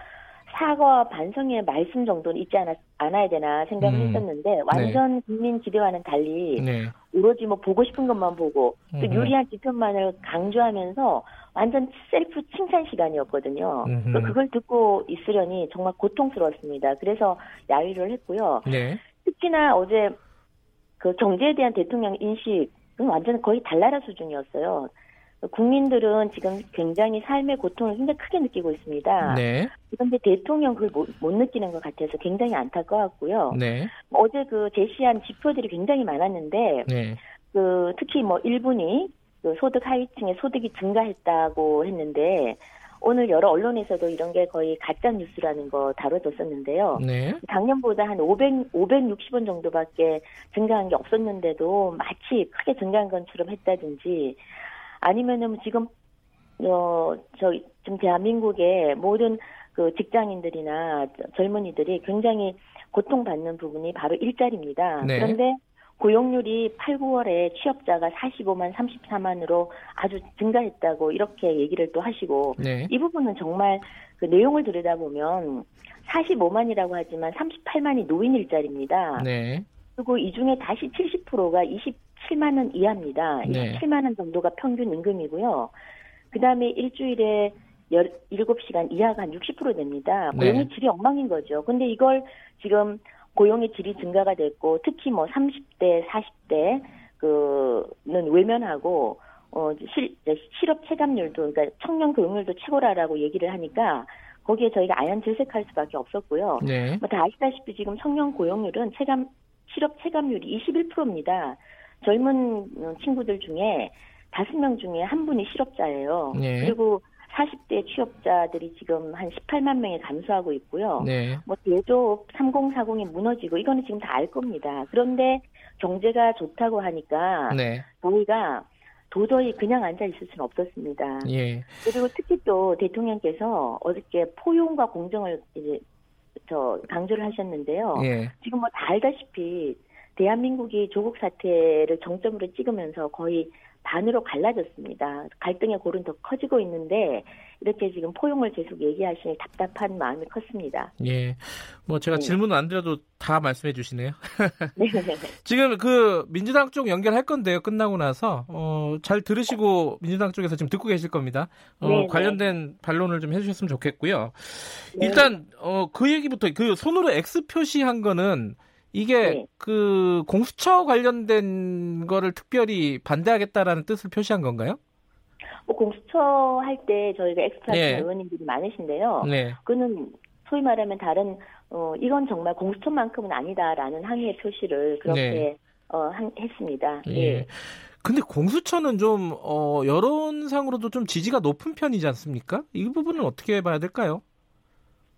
사과와 반성의 말씀 정도는 있지 않았, 않아야 되나 생각을 음. 했었는데 네. 완전 네. 국민 기대와는 달리 네. 오로지 뭐 보고 싶은 것만 보고 또 음. 유리한 지표만을 강조하면서 완전 셀프 칭찬 시간이었거든요. 음. 그걸 듣고 있으려니 정말 고통스러웠습니다. 그래서 야유를 했고요. 네. 특히나 어제 그 경제에 대한 대통령 인식은 완전 거의 달나라 수준이었어요. 국민들은 지금 굉장히 삶의 고통을 굉장히 크게 느끼고 있습니다. 네. 그런데 대통령 그걸 못, 못, 느끼는 것 같아서 굉장히 안타까웠고요. 네. 어제 그 제시한 지표들이 굉장히 많았는데, 네. 그 특히 뭐 일본이 그 소득 하위층의 소득이 증가했다고 했는데, 오늘 여러 언론에서도 이런 게 거의 가짜 뉴스라는 거 다뤄졌었는데요. 네. 작년보다 한 500, 560원 정도밖에 증가한 게 없었는데도 마치 크게 증가한 것처럼 했다든지 아니면은 지금 어저 지금 대한민국의 모든 그 직장인들이나 젊은이들이 굉장히 고통받는 부분이 바로 일자리입니다. 네. 그런데 고용률이 8, 9월에 취업자가 45만, 34만으로 아주 증가했다고 이렇게 얘기를 또 하시고 네. 이 부분은 정말 그 내용을 들여다보면 45만이라고 하지만 38만이 노인 일자리입니다. 네. 그리고 이 중에 다시 70%가 27만 원 이하입니다. 네. 27만 원 정도가 평균 임금이고요. 그 다음에 일주일에 17시간 이하가 한 60% 됩니다. 고용의 네. 질이 엉망인 거죠. 근데 이걸 지금 고용의 질이 증가가 됐고 특히 뭐 30대, 40대 그는 외면하고 어 실, 실업 체감률도 그러니까 청년 고용률도 최고라라고 얘기를 하니까 거기에 저희가 아연 질색할 수밖에 없었고요. 네. 뭐다 아시다시피 지금 청년 고용률은 체감 실업 체감률이 21%입니다. 젊은 친구들 중에 다섯 명 중에 한 분이 실업자예요. 네. 그리고 40대 취업자들이 지금 한 18만 명에 감소하고 있고요. 네. 뭐 대조업 3040이 무너지고 이거는 지금 다 알 겁니다. 그런데 경제가 좋다고 하니까 네. 저희가 도저히 그냥 앉아 있을 수는 없었습니다. 예. 그리고 특히 또 대통령께서 어저께 포용과 공정을 이제 저 강조를 하셨는데요. 예. 지금 뭐 다 알다시피 대한민국이 조국 사태를 정점으로 찍으면서 거의 반으로 갈라졌습니다. 갈등의 골은 더 커지고 있는데 이렇게 지금 포용을 계속 얘기하시니 답답한 마음이 컸습니다. 예. 뭐 제가 네. 질문 안 드려도 다 말씀해 주시네요. 네. *laughs* 지금 그 민주당 쪽 연결할 건데요. 끝나고 나서 어, 잘 들으시고 민주당 쪽에서 지금 듣고 계실 겁니다. 어, 네, 네. 관련된 반론을 좀 해주셨으면 좋겠고요. 네. 일단 어, 그 얘기부터 그 손으로 X 표시한 거는 이게 네. 그 공수처 관련된 거를 특별히 반대하겠다라는 뜻을 표시한 건가요? 뭐 공수처 할 때 저희가 엑스트라 네. 의원님들이 많으신데요. 네. 그는 소위 말하면 다른 어 이건 정말 공수처만큼은 아니다라는 항의의 표시를 그렇게 네. 어 한, 했습니다. 예. 네. 근데 공수처는 좀 어, 여론상으로도 좀 지지가 높은 편이지 않습니까? 이 부분은 어떻게 봐야 될까요?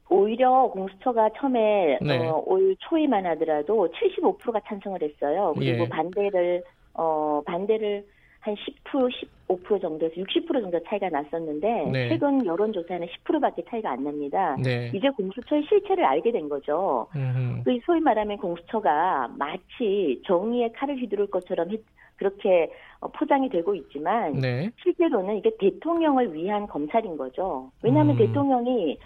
오히려 공수처가 처음에 네. 어, 올 초에만 하더라도 75%가 찬성을 했어요. 그리고 예. 반대를 어 반대를 한 10%, 15% 정도에서 60% 정도 차이가 났었는데 네. 최근 여론조사는 10%밖에 차이가 안 납니다. 네. 이제 공수처의 실체를 알게 된 거죠. 그 소위 말하면 공수처가 마치 정의의 칼을 휘두를 것처럼 그렇게 어, 포장이 되고 있지만 네. 실제로는 이게 대통령을 위한 검찰인 거죠. 왜냐하면 음. 대통령이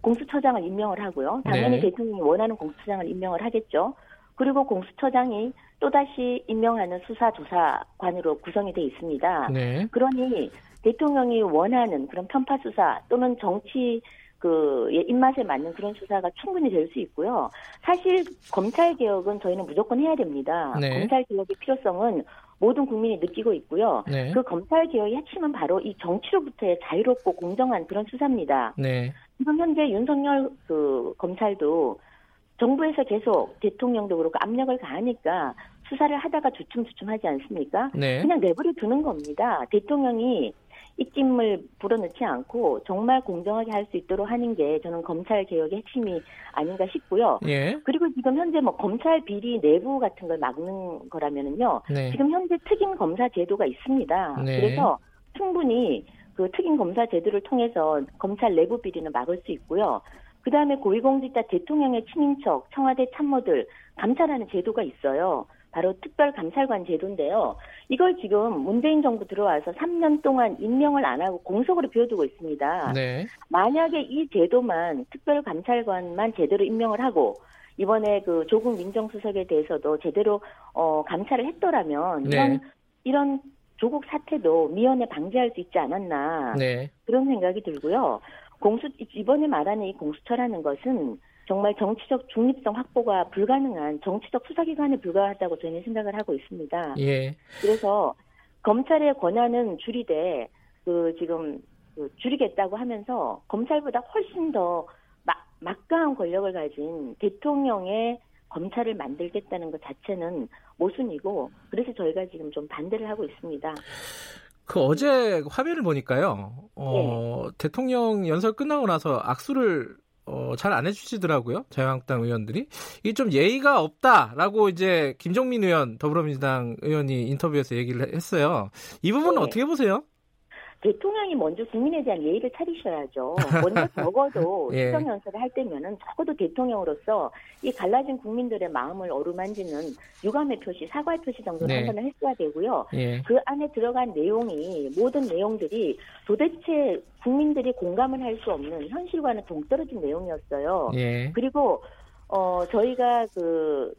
공수처장을 임명을 하고요. 당연히 네. 대통령이 원하는 공수처장을 임명을 하겠죠. 그리고 공수처장이 또다시 임명하는 수사조사관으로 구성이 돼 있습니다. 네. 그러니 대통령이 원하는 그런 편파 수사 또는 정치 그 입맛에 맞는 그런 수사가 충분히 될 수 있고요. 사실 검찰 개혁은 저희는 무조건 해야 됩니다. 네. 검찰 개혁의 필요성은 모든 국민이 느끼고 있고요. 네. 그 검찰 개혁의 핵심은 바로 이 정치로부터의 자유롭고 공정한 그런 수사입니다. 네. 지금 현재 윤석열 그 검찰도 정부에서 계속 대통령도 그렇고 압력을 가하니까 수사를 하다가 주춤주춤하지 않습니까? 네. 그냥 내버려 두는 겁니다. 대통령이 입김을 불어넣지 않고 정말 공정하게 할 수 있도록 하는 게 저는 검찰 개혁의 핵심이 아닌가 싶고요. 예. 그리고 지금 현재 뭐 검찰 비리 내부 같은 걸 막는 거라면은요. 네. 지금 현재 특임 검사 제도가 있습니다. 네. 그래서 충분히 그 특임 검사 제도를 통해서 검찰 내부 비리는 막을 수 있고요. 그 다음에 고위공직자 대통령의 친인척, 청와대 참모들 감찰하는 제도가 있어요. 바로 특별감찰관 제도인데요. 이걸 지금 문재인 정부 들어와서 3년 동안 임명을 안 하고 공석으로 비워두고 있습니다. 네. 만약에 이 제도만 특별감찰관만 제대로 임명을 하고 이번에 그 조국 민정수석에 대해서도 제대로 어, 감찰을 했더라면 네. 이런 이런 조국 사태도 미연에 방지할 수 있지 않았나 네. 그런 생각이 들고요. 공수 이번에 말하는 이 공수처라는 것은 정말 정치적 중립성 확보가 불가능한 정치적 수사기관에 불과하다고 저는 생각을 하고 있습니다. 예. 그래서 검찰의 권한은 줄이되 그 지금 그 줄이겠다고 하면서 검찰보다 훨씬 더 막, 막강한 권력을 가진 대통령의 검찰을 만들겠다는 것 자체는 모순이고 그래서 저희가 지금 좀 반대를 하고 있습니다. 그 어제 화면을 보니까요. 어, 네. 대통령 연설 끝나고 나서 악수를 어, 잘 안 해주시더라고요. 자유한국당 의원들이. 이게 좀 예의가 없다라고 이제 김종민 의원, 더불어민주당 의원이 인터뷰에서 얘기를 했어요. 이 부분은 네. 어떻게 보세요? 대통령이 먼저 국민에 대한 예의를 차리셔야죠. *laughs* 먼저 적어도 예. 수정 연설을 할 때면은 적어도 대통령으로서 이 갈라진 국민들의 마음을 어루만지는 유감의 표시, 사과의 표시 정도는 네. 한 번은 했어야 되고요. 예. 그 안에 들어간 내용이 모든 내용들이 도대체 국민들이 공감을 할 수 없는 현실과는 동떨어진 내용이었어요. 예. 그리고 어 저희가 그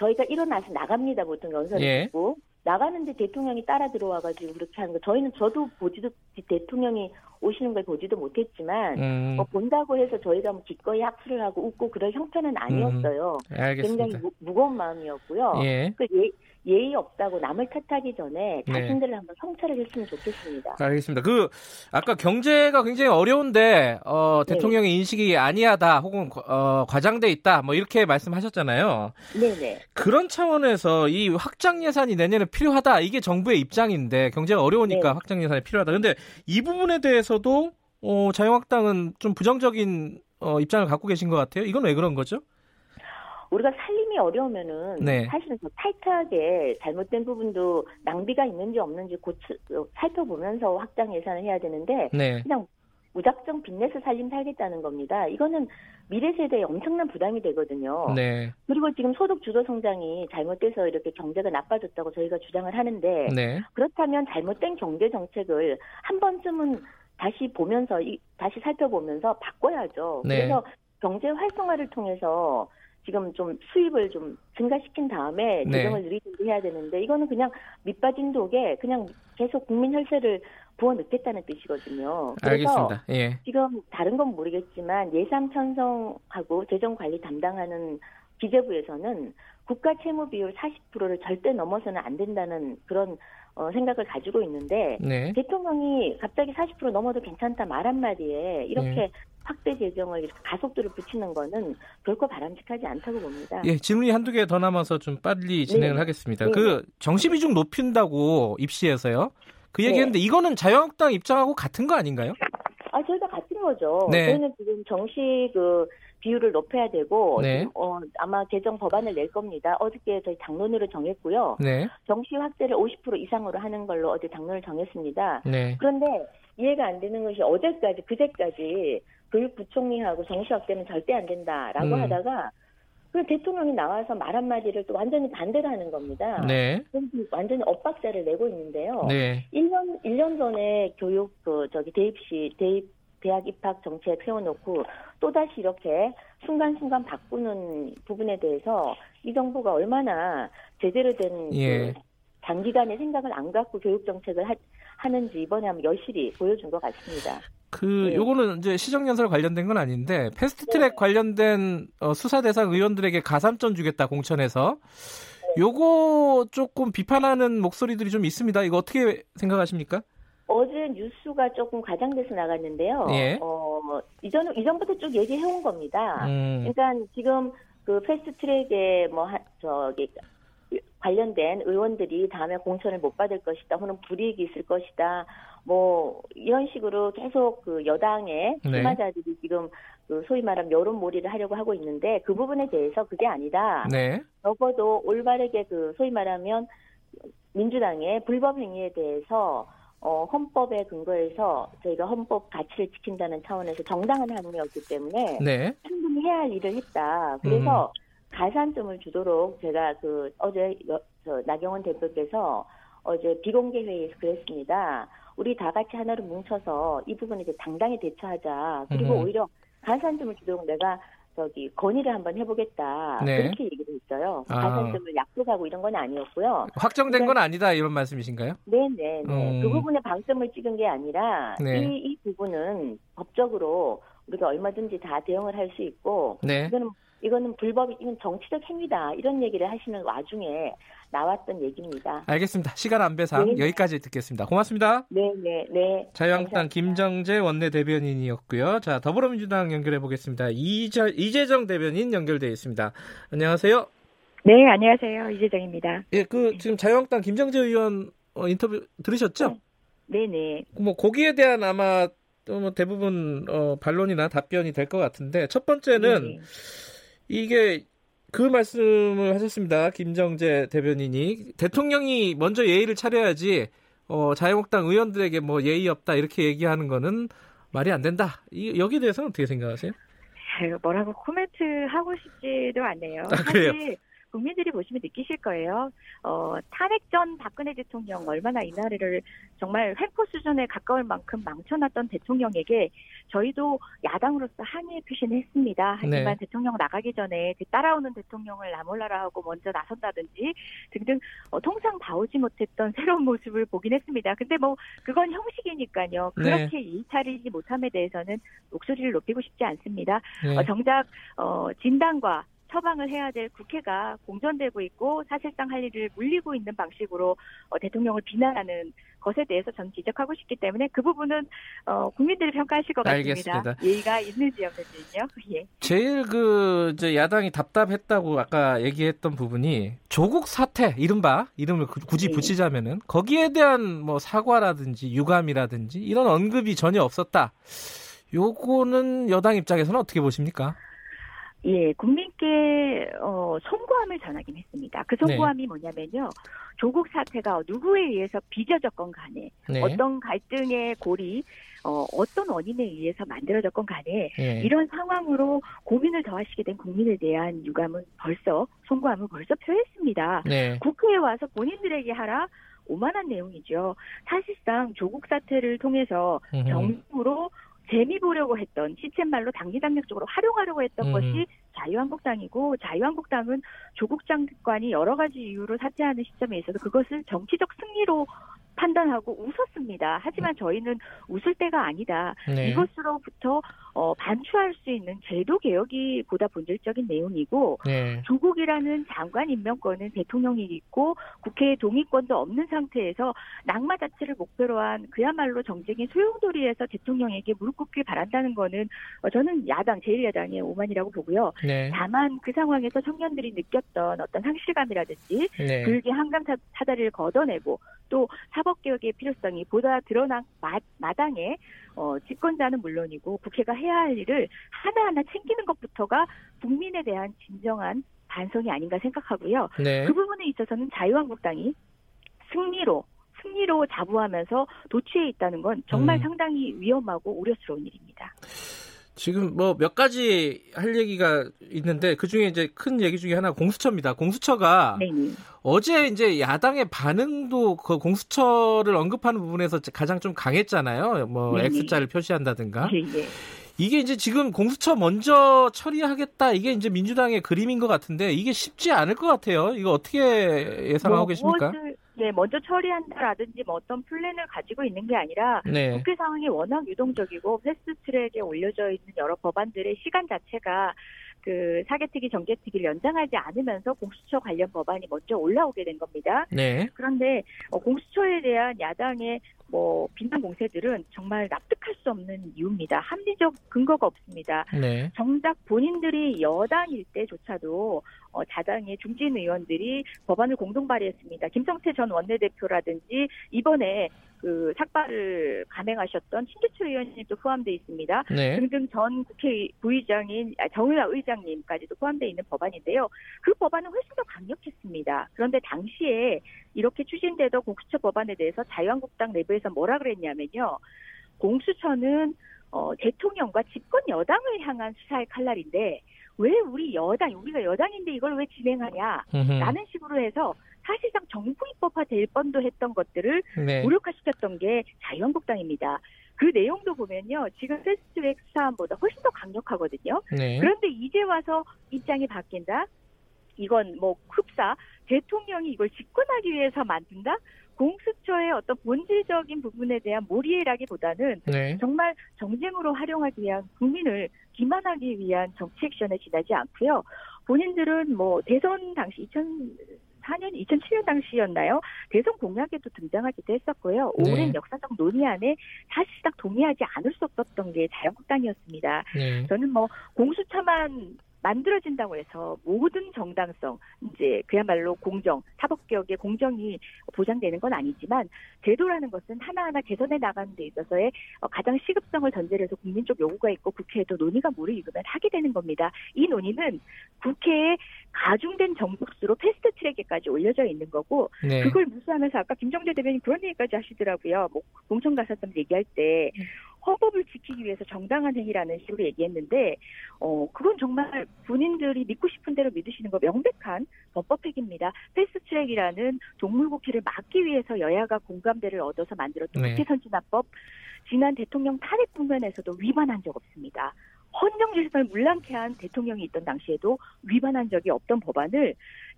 저희가 일어나서 나갑니다 보통 연설을 예. 듣고 나가는데 대통령이 따라 들어와가지고 그렇게 하는 거 저희는 저도 보지도 대통령이 오시는 걸 보지도 못했지만 음. 뭐 본다고 해서 저희가 뭐 기꺼이 합수를 하고 웃고 그럴 형편은 아니었어요. 음. 굉장히 무, 무거운 마음이었고요. 예. 그 예, 예의 없다고 남을 탓하기 전에 네. 자신들을 네. 한번 성찰을 했으면 좋겠습니다. 알겠습니다. 그 아까 경제가 굉장히 어려운데 어, 네. 대통령의 네. 인식이 아니하다 혹은 어, 과장돼 있다 뭐 이렇게 말씀하셨잖아요. 네네. 그런 차원에서 이 확장 예산이 내년에 필요하다 이게 정부의 입장인데 경제가 어려우니까 네. 확장 예산이 필요하다. 근데 이 부분에 대해서도 어, 자유한국당은 좀 부정적인 어, 입장을 갖고 계신 것 같아요. 이건 왜 그런 거죠? 우리가 살림이 어려우면은 네. 사실은 더 타이트하게 잘못된 부분도 낭비가 있는지 없는지 고치, 어, 살펴보면서 확장 예산을 해야 되는데 네. 그냥 무작정 빚내서 살림 살겠다는 겁니다. 이거는 미래 세대에 엄청난 부담이 되거든요. 네. 그리고 지금 소득 주도 성장이 잘못돼서 이렇게 경제가 나빠졌다고 저희가 주장을 하는데 네. 그렇다면 잘못된 경제 정책을 한 번쯤은 다시 보면서 다시 살펴보면서 바꿔야죠. 네. 그래서 경제 활성화를 통해서 지금 좀 수입을 좀 증가시킨 다음에 네. 재정을 늘리든지 해야 되는데 이거는 그냥 밑빠진 독에 그냥 계속 국민 혈세를 부어 넣겠다는 뜻이거든요. 그래서 알겠습니다. 예. 지금 다른 건 모르겠지만 예산 편성하고 재정 관리 담당하는 기재부에서는 국가 채무 비율 40%를 절대 넘어서는 안 된다는 그런 어, 생각을 가지고 있는데 네. 대통령이 갑자기 40% 넘어도 괜찮다 말 한마디에 이렇게 네. 확대 재정을 가속도를 붙이는 거는 결코 바람직하지 않다고 봅니다. 예, 질문이 한두 개 더 남아서 좀 빨리 진행을 네. 하겠습니다. 네. 그 정시 비중 높인다고 입시에서요. 그 네. 얘기했는데 이거는 자유한국당 입장하고 같은 거 아닌가요? 아, 저희가 같은 거죠. 네. 저희는 지금 정시 그 비율을 높여야 되고 네. 어, 아마 개정 법안을 낼 겁니다. 어저께 저희 당론으로 정했고요. 네. 정시 확대를 50% 이상으로 하는 걸로 어제 당론을 정했습니다. 네. 그런데 이해가 안 되는 것이 어제까지 그제까지 교육부총리하고 정시 확대는 절대 안 된다라고 음. 하다가 그 대통령이 나와서 말 한마디를 또 완전히 반대를 하는 겁니다. 네. 완전히 엇박자를 내고 있는데요. 네. 1년 1년 전에 교육 그 저기 대입시 대입 대학 입학 정책 세워놓고 또다시 이렇게 순간순간 바꾸는 부분에 대해서 이 정부가 얼마나 제대로 된 예. 그 장기간의 생각을 안 갖고 교육 정책을 하, 하는지 이번에 한번 여실히 보여준 것 같습니다. 그 네. 요거는 이제 시정연설 관련된 건 아닌데 패스트트랙 네. 관련된 어, 수사 대상 의원들에게 가산점 주겠다 공천에서 네. 요거 조금 비판하는 목소리들이 좀 있습니다. 이거 어떻게 생각하십니까? 어제 뉴스가 조금 과장돼서 나갔는데요. 예. 어, 이전 이전부터 쭉 얘기해 온 겁니다. 음. 그러니까 지금 그 패스트트랙에 뭐 하, 저기 관련된 의원들이 다음에 공천을 못 받을 것이다, 혹은 불이익이 있을 것이다, 뭐 이런 식으로 계속 그 여당의 출마자들이 네. 지금 그 소위 말하면 여론몰이를 하려고 하고 있는데 그 부분에 대해서 그게 아니다. 네. 적어도 올바르게 그 소위 말하면 민주당의 불법 행위에 대해서 어, 헌법에 근거해서 저희가 헌법 가치를 지킨다는 차원에서 정당한 항의였기 때문에 네. 충분히 해야 할 일을 했다. 그래서 음. 가산점을 주도록 제가 그 어제 여, 저 나경원 대표께서 어제 비공개 회의에서 그랬습니다. 우리 다 같이 하나로 뭉쳐서 이 부분에 이제 당당히 대처하자. 그리고 음. 오히려 가산점을 주도록 내가 저기 건의를 한번 해보겠다 네. 그렇게 얘기를 했어요. 아. 가산점을 약속하고 이런 건 아니었고요. 확정된 그러니까, 건 아니다 이런 말씀이신가요? 네네. 네. 음. 그 부분에 방점을 찍은 게 아니라 네. 이, 이 부분은 법적으로 우리가 얼마든지 다 대응을 할 수 있고 네. 이거는 이거는 불법 이건 정치적 행위다 이런 얘기를 하시는 와중에 나왔던 얘기입니다. 알겠습니다. 시간 안배상 네. 여기까지 듣겠습니다. 고맙습니다. 네, 네, 네. 자유한국당 김정재 원내 대변인이었고요. 자, 더불어민주당 연결해 보겠습니다. 이재, 이재정 대변인 연결되어 있습니다. 안녕하세요. 네, 안녕하세요. 이재정입니다. 예, 그 지금 자유한국당 김정재 의원 어, 인터뷰 들으셨죠? 네, 네. 뭐 거기에 대한 아마 뭐 대부분 어, 반론이나 답변이 될 것 같은데 첫 번째는 네. 이게 그 말씀을 하셨습니다. 김정재 대변인이 대통령이 먼저 예의를 차려야지 어, 자유한국당 의원들에게 뭐 예의 없다 이렇게 얘기하는 거는 말이 안 된다. 이, 여기에 대해서는 어떻게 생각하세요? 뭐라고 코멘트 하고 싶지도 않네요. 아, 그래요? 사실 국민들이 보시면 느끼실 거예요. 어, 탄핵 전 박근혜 대통령 얼마나 이 나라를 정말 횡포 수준에 가까울 만큼 망쳐놨던 대통령에게 저희도 야당으로서 항의 표시는 했습니다. 하지만 네. 대통령 나가기 전에 그 따라오는 대통령을 나몰라라 하고 먼저 나선다든지 등등 어, 통상 봐오지 못했던 새로운 모습을 보긴 했습니다. 근데 뭐 그건 형식이니까요. 네. 그렇게 네. 일차리지 못함에 대해서는 목소리를 높이고 싶지 않습니다. 네. 어, 정작 어, 진단과 처방을 해야 될 국회가 공전되고 있고 사실상 할 일을 물리고 있는 방식으로 어, 대통령을 비난하는 것에 대해서 저는 지적하고 싶기 때문에 그 부분은 어, 국민들이 평가하실 것 같습니다. 알겠습니다. 예의가 있는지 없는지요. *laughs* 예. 제일 그 야당이 답답했다고 아까 얘기했던 부분이 조국 사태 이른바 이름을 굳이 네. 붙이자면은 거기에 대한 뭐 사과라든지 유감이라든지 이런 언급이 전혀 없었다. 요거는 여당 입장에서는 어떻게 보십니까? 예, 국민께 어, 송구함을 전하긴 했습니다. 그 송구함이 네. 뭐냐면요. 조국 사태가 누구에 의해서 빚어졌건 간에 네. 어떤 갈등의 골이 어, 어떤 원인에 의해서 만들어졌건 간에 네. 이런 상황으로 고민을 더하시게 된 국민에 대한 유감은 벌써 송구함을 벌써 표했습니다. 네. 국회에 와서 본인들에게 하라 오만한 내용이죠. 사실상 조국 사태를 통해서 정부로 재미 보려고 했던 시쳇말로 당리당략 적으로 활용하려고 했던 음. 것이 자유한국당이고 자유한국당은 조국 장관이 여러 가지 이유로 사퇴하는 시점에 있어서 그것을 정치적 승리로 판단하고 웃었습니다. 하지만 저희는 웃을 때가 아니다. 네. 이것으로부터 어, 반추할 수 있는 제도 개혁이 보다 본질적인 내용이고 네. 조국이라는 장관 임명권은 대통령이 있고 국회의 동의권도 없는 상태에서 낙마 자체를 목표로 한 그야말로 정쟁의 소용돌이에서 대통령에게 무릎 꿇길 바란다는 거는 어, 저는 야당 제1야당의 오만이라고 보고요. 네. 다만 그 상황에서 청년들이 느꼈던 어떤 상실감이라든지 네. 불기 한강 사다리를 걷어내고 또 사법개혁의 필요성이 보다 드러난 마, 마당에 어, 집권자는 물론이고 국회가 해야 할 일을 하나하나 챙기는 것부터가 국민에 대한 진정한 반성이 아닌가 생각하고요. 네. 그 부분에 있어서는 자유한국당이 승리로 승리로 자부하면서 도취해 있다는 건 정말 음. 상당히 위험하고 우려스러운 일입니다. 지금 뭐 몇 가지 할 얘기가 있는데 그 중에 이제 큰 얘기 중에 하나 공수처입니다. 공수처가 네네. 어제 이제 야당의 반응도 그 공수처를 언급하는 부분에서 가장 좀 강했잖아요. 뭐 네네. X자를 표시한다든가. 네네. 이게 이제 지금 공수처 먼저 처리하겠다 이게 이제 민주당의 그림인 것 같은데 이게 쉽지 않을 것 같아요. 이거 어떻게 예상하고 뭐, 계십니까? 무엇을, 네, 먼저 처리한다라든지 뭐 어떤 플랜을 가지고 있는 게 아니라 네. 국회 상황이 워낙 유동적이고 패스트트랙에 올려져 있는 여러 법안들의 시간 자체가 그 사개특위 정개특위를 연장하지 않으면서 공수처 관련 법안이 먼저 올라오게 된 겁니다. 네. 그런데 어, 공수처에 대한 야당의 뭐 비난 공세들은 정말 납득할 수 없는 이유입니다. 합리적 근거가 없습니다. 네. 정작 본인들이 여당일 때조차도 어, 자당의 중진 의원들이 법안을 공동 발의했습니다. 김성태 전 원내대표라든지 이번에 그 삭발을 감행하셨던 신재철 의원님도 포함되어 있습니다. 네. 등등 전 국회 부의장인 아, 정의화 의장님까지도 포함되어 있는 법안인데요. 그 법안은 훨씬 더 강력했습니다. 그런데 당시에 이렇게 추진되던 공수처 법안에 대해서 자유한국당 내부에서 뭐라 그랬냐면요. 공수처는 어, 대통령과 집권 여당을 향한 수사의 칼날인데 왜 우리 여당, 우리가 여당인데 이걸 왜 진행하냐? 라는 식으로 해서 사실상 정부 입법화 될 뻔도 했던 것들을 네. 무력화시켰던 게 자유한국당입니다. 그 내용도 보면요. 지금 패스트트랙 사안보다 훨씬 더 강력하거든요. 네. 그런데 이제 와서 입장이 바뀐다? 이건 뭐 흡사 대통령이 이걸 집권하기 위해서 만든다? 공수처의 어떤 본질적인 부분에 대한 몰이라기보다는 네. 정말 정쟁으로 활용하기 위한 국민을 기만하기 위한 정치 액션에 지나지 않고요. 본인들은 뭐 대선 당시 2004년, 2007년 당시였나요? 대선 공약에도 등장하기도 했었고요. 네. 오랜 역사적 논의 안에 사실상 동의하지 않을 수 없었던 게 자유한국당이었습니다. 네. 저는 뭐 공수처만 만들어진다고 해서 모든 정당성, 이제 그야말로 공정, 사법개혁의 공정이 보장되는 건 아니지만 제도라는 것은 하나하나 개선해 나가는 데 있어서의 가장 시급성을 전제로 해서 국민적 요구가 있고 국회에도 논의가 무르익으면 하게 되는 겁니다. 이 논의는 국회에 가중된 정족수로 패스트 트랙에까지 올려져 있는 거고 네. 그걸 무시하면서 아까 김정재 대변인 그런 얘기까지 하시더라고요. 뭐 공천 가산점 얘기할 때 네. 헌법을 지키기 위해서 정당한 행위라는 식으로 얘기했는데 어 그건 정말 본인들이 믿고 싶은 대로 믿으시는 거 명백한 범법 행위입니다. 패스트트랙이라는 동물국회를 막기 위해서 여야가 공감대를 얻어서 만들었던 네. 국회 선진화법 지난 대통령 탄핵 국면에서도 위반한 적 없습니다. 헌정 질서를 문란케 한 대통령이 있던 당시에도 위반한 적이 없던 법안을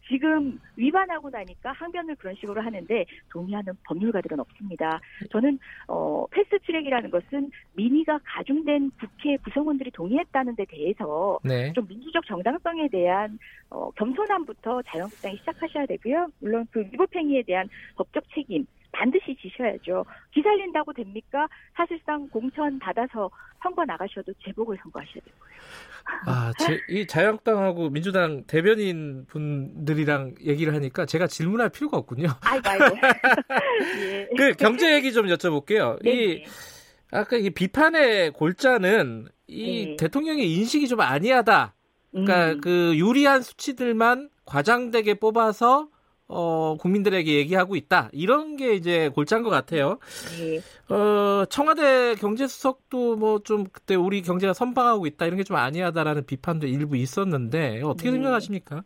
지금 위반하고 나니까 항변을 그런 식으로 하는데 동의하는 법률가들은 없습니다. 저는 어, 패스트 트랙이라는 것은 민의가 가중된 국회 구성원들이 동의했다는 데 대해서 네. 좀 민주적 정당성에 대한 어, 겸손함부터 자유한국당이 시작하셔야 되고요. 물론 그 위법행위에 대한 법적 책임 반드시 지셔야죠. 기살린다고 됩니까? 사실상 공천 받아서 선거 나가셔도 제복을 선거하셔야 되고요. 아, 제, 이 자유한국당하고 민주당 대변인 분들이랑 얘기를 하니까 제가 질문할 필요가 없군요. 아이고, 아이고. *laughs* 예. 그 경제 얘기 좀 여쭤볼게요. 네. 이 아까 이 비판의 골자는 이 네. 대통령의 인식이 좀 아니하다. 그러니까 음. 그 유리한 수치들만 과장되게 뽑아서 어, 국민들에게 얘기하고 있다. 이런 게 이제 골자인 것 같아요. 네. 어, 청와대 경제수석도 뭐 좀 그때 우리 경제가 선방하고 있다. 이런 게 좀 아니하다라는 비판도 일부 있었는데 어떻게 네. 생각하십니까?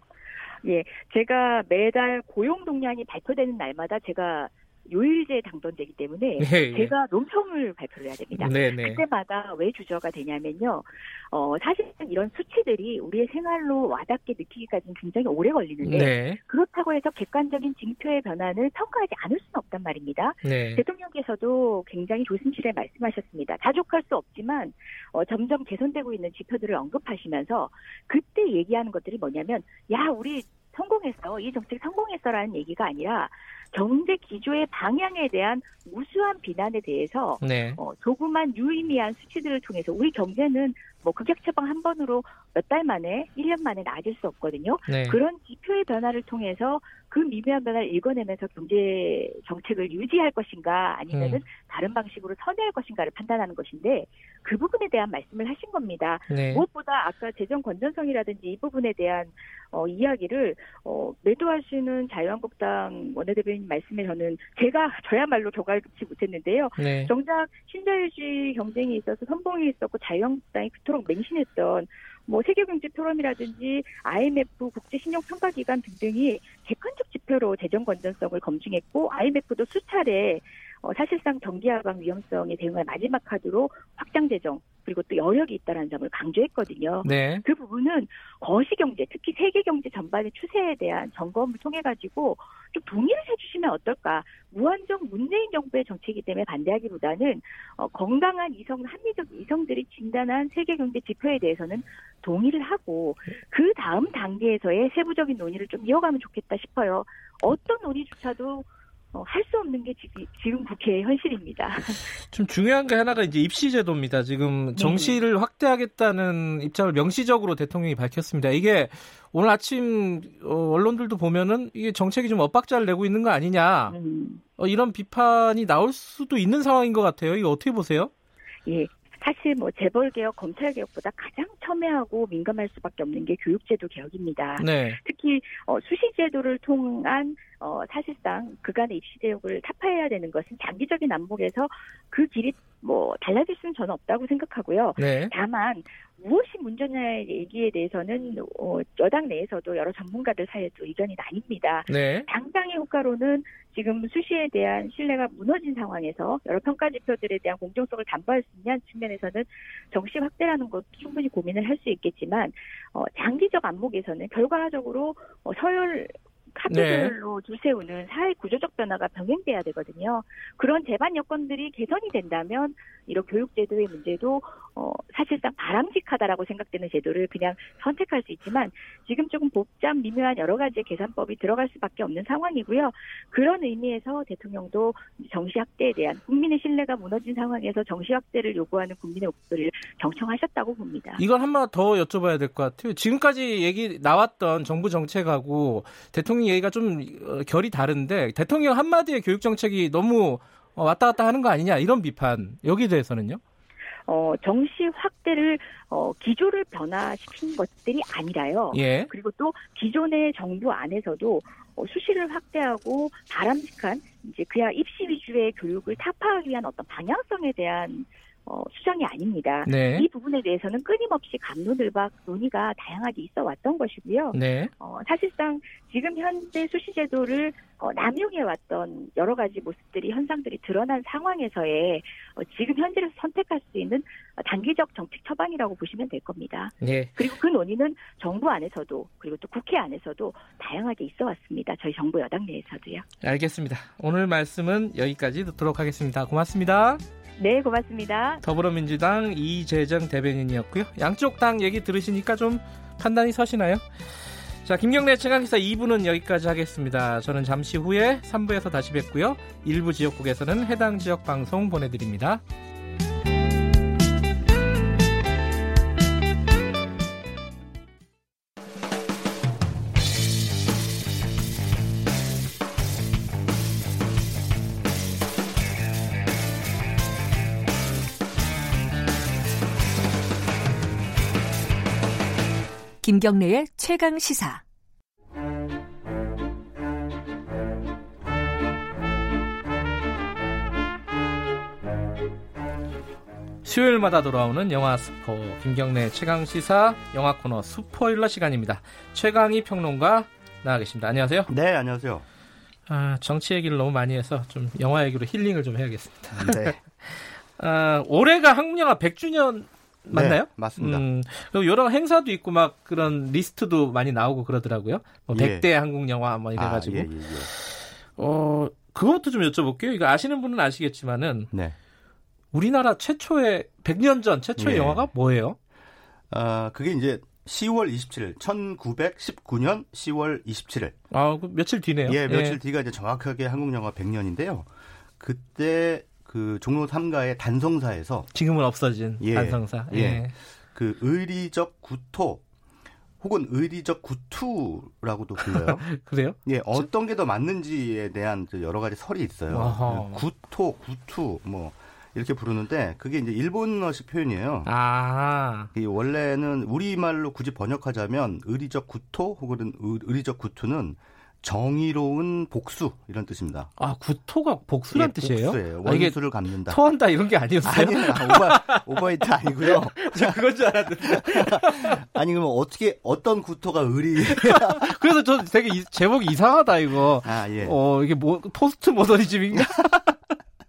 예, 제가 매달 고용 동향이 발표되는 날마다 제가 요일제 당선되기 때문에 네, 제가 논평을 발표를 해야 됩니다. 네, 네. 그때마다 왜 주저가 되냐면요. 어, 사실 이런 수치들이 우리의 생활로 와닿게 느끼기까지는 굉장히 오래 걸리는데 네. 그렇다고 해서 객관적인 징표의 변화를 평가하지 않을 수는 없단 말입니다. 네. 대통령께서도 굉장히 조심스레 말씀하셨습니다. 자족할 수 없지만 어, 점점 개선되고 있는 지표들을 언급하시면서 그때 얘기하는 것들이 뭐냐면 야 우리 성공했어 이 정책 성공했어라는 얘기가 아니라 경제 기조의 방향에 대한 무수한 비난에 대해서 네. 어, 조그만 유의미한 수치들을 통해서 우리 경제는 뭐 극약 처방 한 번으로 몇 달 만에, 1년 만에 나아질 수 없거든요. 네. 그런 지표의 변화를 통해서 그 미묘한 변화를 읽어내면서 경제 정책을 유지할 것인가 아니면은 음. 다른 방식으로 선회할 것인가를 판단하는 것인데 그 부분에 대한 말씀을 하신 겁니다. 네. 무엇보다 아까 재정 건전성이라든지 이 부분에 대한 어, 이야기를 어, 매도하시는 자유한국당 원내대변인 말씀에 저는 제가 저야말로 교감치 못했는데요. 네. 정작 신자유주의 경쟁이 있어서 선봉이 있었고 자유한국당이 그토록 맹신했던 뭐 세계경제 포럼이라든지 IMF 국제신용평가기관 등등이 객관적 지표로 재정 건전성을 검증했고 IMF도 수차례 어, 사실상 경기 하방 위험성에 대응할 마지막 카드로 확장 재정 그리고 또 여력이 있다는 점을 강조했거든요. 네. 그 부분은 거시 경제, 특히 세계 경제 전반의 추세에 대한 점검을 통해 가지고 좀 동의를 해주시면 어떨까? 무한정 문재인 정부의 정책이기 때문에 반대하기보다는 어, 건강한 이성, 합리적 이성들이 진단한 세계 경제 지표에 대해서는 동의를 하고 그 다음 단계에서의 세부적인 논의를 좀 이어가면 좋겠다 싶어요. 어떤 논의조차도 어, 할 수 없는 게 지금, 지금 국회의 현실입니다. *laughs* 좀 중요한 게 하나가 이제 입시제도입니다. 지금 네. 정시를 네. 확대하겠다는 입장을 명시적으로 대통령이 밝혔습니다. 이게 오늘 아침 어, 언론들도 보면은 이게 정책이 좀 엇박자를 내고 있는 거 아니냐 음. 어, 이런 비판이 나올 수도 있는 상황인 것 같아요. 이거 어떻게 보세요? 예, 사실 뭐 재벌 개혁, 검찰 개혁보다 가장 첨예하고 민감할 수밖에 없는 게 교육제도 개혁입니다. 네. 특히 어, 수시제도를 통한 어, 사실상 그간의 입시 제도를 타파해야 되는 것은 장기적인 안목에서 그 길이 뭐 달라질 수는 저는 없다고 생각하고요. 네. 다만 무엇이 문제냐의 얘기에 대해서는 어, 여당 내에서도 여러 전문가들 사이에도 의견이 나뉩니다. 네. 당장의 효과로는 지금 수시에 대한 신뢰가 무너진 상황에서 여러 평가 지표들에 대한 공정성을 담보할 수 있냐는 측면에서는 정시 확대라는 것도 충분히 고민을 할 수 있겠지만 어, 장기적 안목에서는 결과적으로 어, 서열 카드별로 네. 둘세우는 사회 구조적 변화가 병행돼야 되거든요. 그런 제반 여건들이 개선이 된다면 이런 교육 제도의 문제도 어, 사실상 바람직하다라고 생각되는 제도를 그냥 선택할 수 있지만 지금 조금 복잡 미묘한 여러 가지 계산법이 들어갈 수밖에 없는 상황이고요. 그런 의미에서 대통령도 정시 확대에 대한 국민의 신뢰가 무너진 상황에서 정시 확대를 요구하는 국민의 목소리를 경청하셨다고 봅니다. 이걸 한번 더 여쭤봐야 될 것 같아요. 지금까지 얘기 나왔던 정부 정책하고 대통령 얘기가 좀 어, 결이 다른데 대통령 한마디의 교육 정책이 너무 어, 왔다 갔다 하는 거 아니냐 이런 비판 여기에 대해서는요? 어, 정시 확대를 어, 기조를 변화시킨 것들이 아니라요. 예. 그리고 또 기존의 정부 안에서도 어, 수시를 확대하고 바람직한 이제 그야 입시 위주의 교육을 타파하기 위한 어떤 방향성에 대한 어, 수정이 아닙니다. 네. 이 부분에 대해서는 끊임없이 감론을박 논의가 다양하게 있어 왔던 것이고요. 네. 어, 사실상 지금 현재 수시제도를 어, 남용해 왔던 여러 가지 모습들이 현상들이 드러난 상황에서의 어, 지금 현재를 선택할 수 있는 단기적 정책 처방이라고 보시면 될 겁니다. 네. 그리고 그 논의는 정부 안에서도 그리고 또 국회 안에서도 다양하게 있어 왔습니다. 저희 정부 여당 내에서도요. 알겠습니다. 오늘 말씀은 여기까지 듣도록 하겠습니다. 고맙습니다. 네, 고맙습니다. 더불어민주당 이재정 대변인이었고요. 양쪽 당 얘기 들으시니까 좀 판단이 서시나요? 자, 김경래 최강기사 2부는 여기까지 하겠습니다. 저는 잠시 후에 3부에서 다시 뵙고요. 일부 지역국에서는 해당 지역 방송 보내드립니다. 김경래의 최강 시사. 수요일마다 돌아오는 영화 스포 김경래 최강 시사 영화 코너 스포일러 시간입니다. 최강희 평론가 나와 계십니다. 안녕하세요. 네, 안녕하세요. 아, 정치 얘기를 너무 많이 해서 좀 영화 얘기로 힐링을 좀 해야겠습니다. 네. *laughs* 아, 올해가 한국 영화 100주년 맞나요? 네, 맞습니다. 음, 그리고 여러 행사도 있고 막 그런 리스트도 많이 나오고 그러더라고요. 뭐 예. 100대 한국 영화 뭐 이래 가지고. 아, 예, 예, 예, 어, 그것도 좀 여쭤볼게요. 이거 아시는 분은 아시겠지만은. 네. 우리나라 최초의 100년 전 최초의 네. 영화가 뭐예요? 아, 그게 이제 10월 27일, 1919년 10월 27일. 아, 그 며칠 뒤네요. 예, 며칠 예. 뒤가 이제 정확하게 한국 영화 100년인데요. 그때 그 종로 3가의 단성사에서 지금은 없어진 예, 단성사. 예. 예. 그 의리적 구토 혹은 의리적 구투라고도 불려요. *laughs* 그래요? 예, 어떤 게 더 맞는지에 대한 여러 가지 설이 있어요. 아하. 구토, 구투 뭐 이렇게 부르는데 그게 이제 일본어식 표현이에요. 아. 이 원래는 우리말로 굳이 번역하자면 의리적 구토 혹은 의리적 구투는 정의로운 복수 이런 뜻입니다. 아 구토가 복수란 예, 뜻이에요? 복수예요. 원수를 아, 갚는다. 토한다 이런 게 아니었어요? 아니에요. *laughs* 오버 오바이트 아니고요. *laughs* 저 그건 줄 알았는데. *laughs* 아니 그러면 어떻게 어떤 구토가 의리? 그래서 저 되게 이, 제목이 이상하다 이거. 아 예. 어 이게 뭐 포스트 모더니즘인가?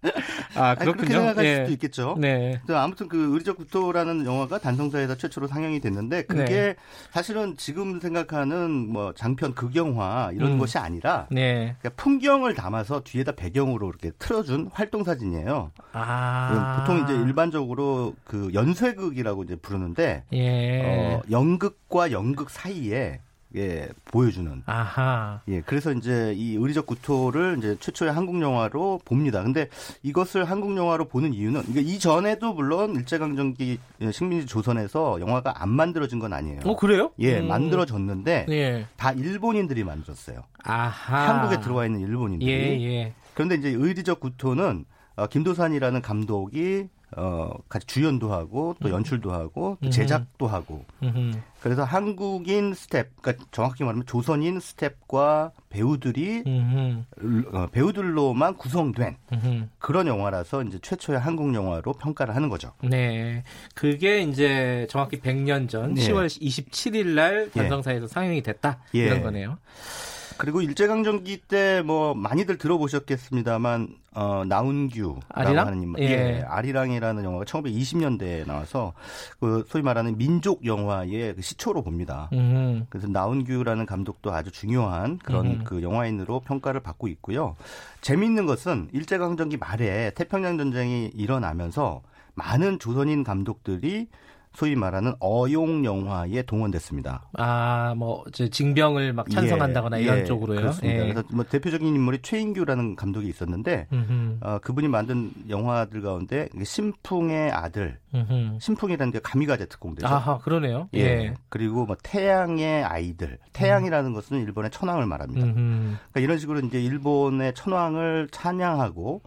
*laughs* 아, 그렇군요. 그렇게 생각할 예. 수도 있겠죠. 네. 아무튼 그 의리적 구토라는 영화가 단성사에서 최초로 상영이 됐는데 그게 네. 사실은 지금 생각하는 뭐 장편 극영화 이런 음. 것이 아니라 네. 풍경을 담아서 뒤에다 배경으로 이렇게 틀어준 활동 사진이에요. 아. 보통 이제 일반적으로 그 연쇄극이라고 이제 부르는데 예. 어, 연극과 연극 사이에 예, 보여주는. 아하. 예, 그래서 이제 이 의리적 구토를 이제 최초의 한국 영화로 봅니다. 근데 이것을 한국 영화로 보는 이유는 그러니까 이전에도 물론 일제강점기 식민지 조선에서 영화가 안 만들어진 건 아니에요. 어, 그래요? 예, 음. 만들어졌는데 예. 다 일본인들이 만들었어요. 아하. 한국에 들어와 있는 일본인들이. 예, 예. 그런데 이제 의리적 구토는 어, 김도산이라는 감독이 어, 같이 주연도 하고 또 음. 연출도 하고 또 제작도 하고 그래서 한국인 스텝, 그러니까 정확히 말하면 조선인 스텝과 배우들이 어, 배우들로만 구성된 그런 영화라서 이제 최초의 한국 영화로 평가를 하는 거죠. 네, 그게 이제 정확히 100년 전 네. 10월 27일 날 단성사에서 예. 상영이 됐다 예. 이런 거네요. 그리고 일제강점기 때 뭐 많이들 들어보셨겠습니다만 어 나운규라고 아리랑? 하는 인 예. 예. 아리랑이라는 영화가 1920년대에 나와서 그 소위 말하는 민족 영화의 그 시초로 봅니다. 음. 그래서 나운규라는 감독도 아주 중요한 그런 음. 그 영화인으로 평가를 받고 있고요. 재미있는 것은 일제강점기 말에 태평양 전쟁이 일어나면서 많은 조선인 감독들이 소위 말하는 어용 영화에 동원됐습니다. 아, 뭐 징병을 막 찬성한다거나 예, 이런 예, 쪽으로요. 그렇습니다. 예. 그래서 뭐 대표적인 인물이 최인규라는 감독이 있었는데 어, 그분이 만든 영화들 가운데 신풍의 아들, 음흠. 신풍이라는 게 가미가제 특공대죠. 아하, 그러네요. 예. 예. 그리고 뭐 태양의 아이들, 태양이라는 음. 것은 일본의 천황을 말합니다. 그러니까 이런 식으로 이제 일본의 천황을 찬양하고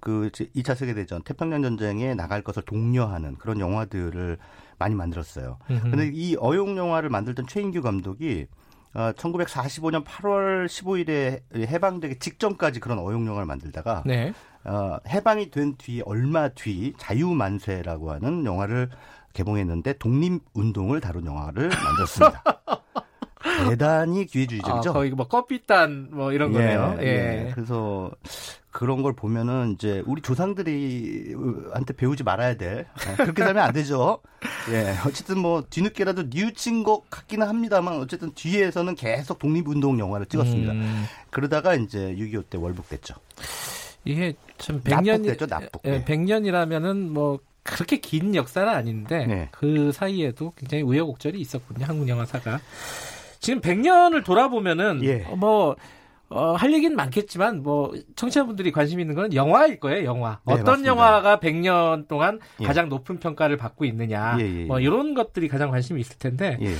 그 2차 세계대전, 태평양 전쟁에 나갈 것을 독려하는 그런 영화들을 많이 만들었어요. 그런데 이 어용 영화를 만들던 최인규 감독이 어, 1945년 8월 15일에 해방되기 직전까지 그런 어용 영화를 만들다가 네. 어, 해방이 된 뒤 얼마 뒤 자유만세라고 하는 영화를 개봉했는데 독립 운동을 다룬 영화를 만들었습니다. *laughs* 대단히 기회주의적이죠. 아, 거의 뭐 커피단 뭐 이런 예, 거네요. 예. 예. 그래서 그런 걸 보면은 이제 우리 조상들이 한테 배우지 말아야 돼. 네, 그렇게 살면 안 되죠. *laughs* 예. 어쨌든 뭐 뒤늦게라도 뉘우친 것 같기는 합니다만 어쨌든 뒤에서는 계속 독립운동 영화를 찍었습니다. 음. 그러다가 이제 6.25 때 월북됐죠. 이게 참 100년 됐죠, 납북. 예, 100년이라면은 뭐 그렇게 긴 역사는 아닌데 네. 그 사이에도 굉장히 우여곡절이 있었군요. 한국 영화사가. 지금 100년을 돌아보면은 예. 뭐 어, 할 얘기는 많겠지만 뭐 청취자분들이 관심 있는 건 영화일 거예요, 영화. 네, 어떤 맞습니다. 영화가 100년 동안 예. 가장 높은 평가를 받고 있느냐. 예, 예, 뭐 예. 이런 것들이 가장 관심이 있을 텐데. 예.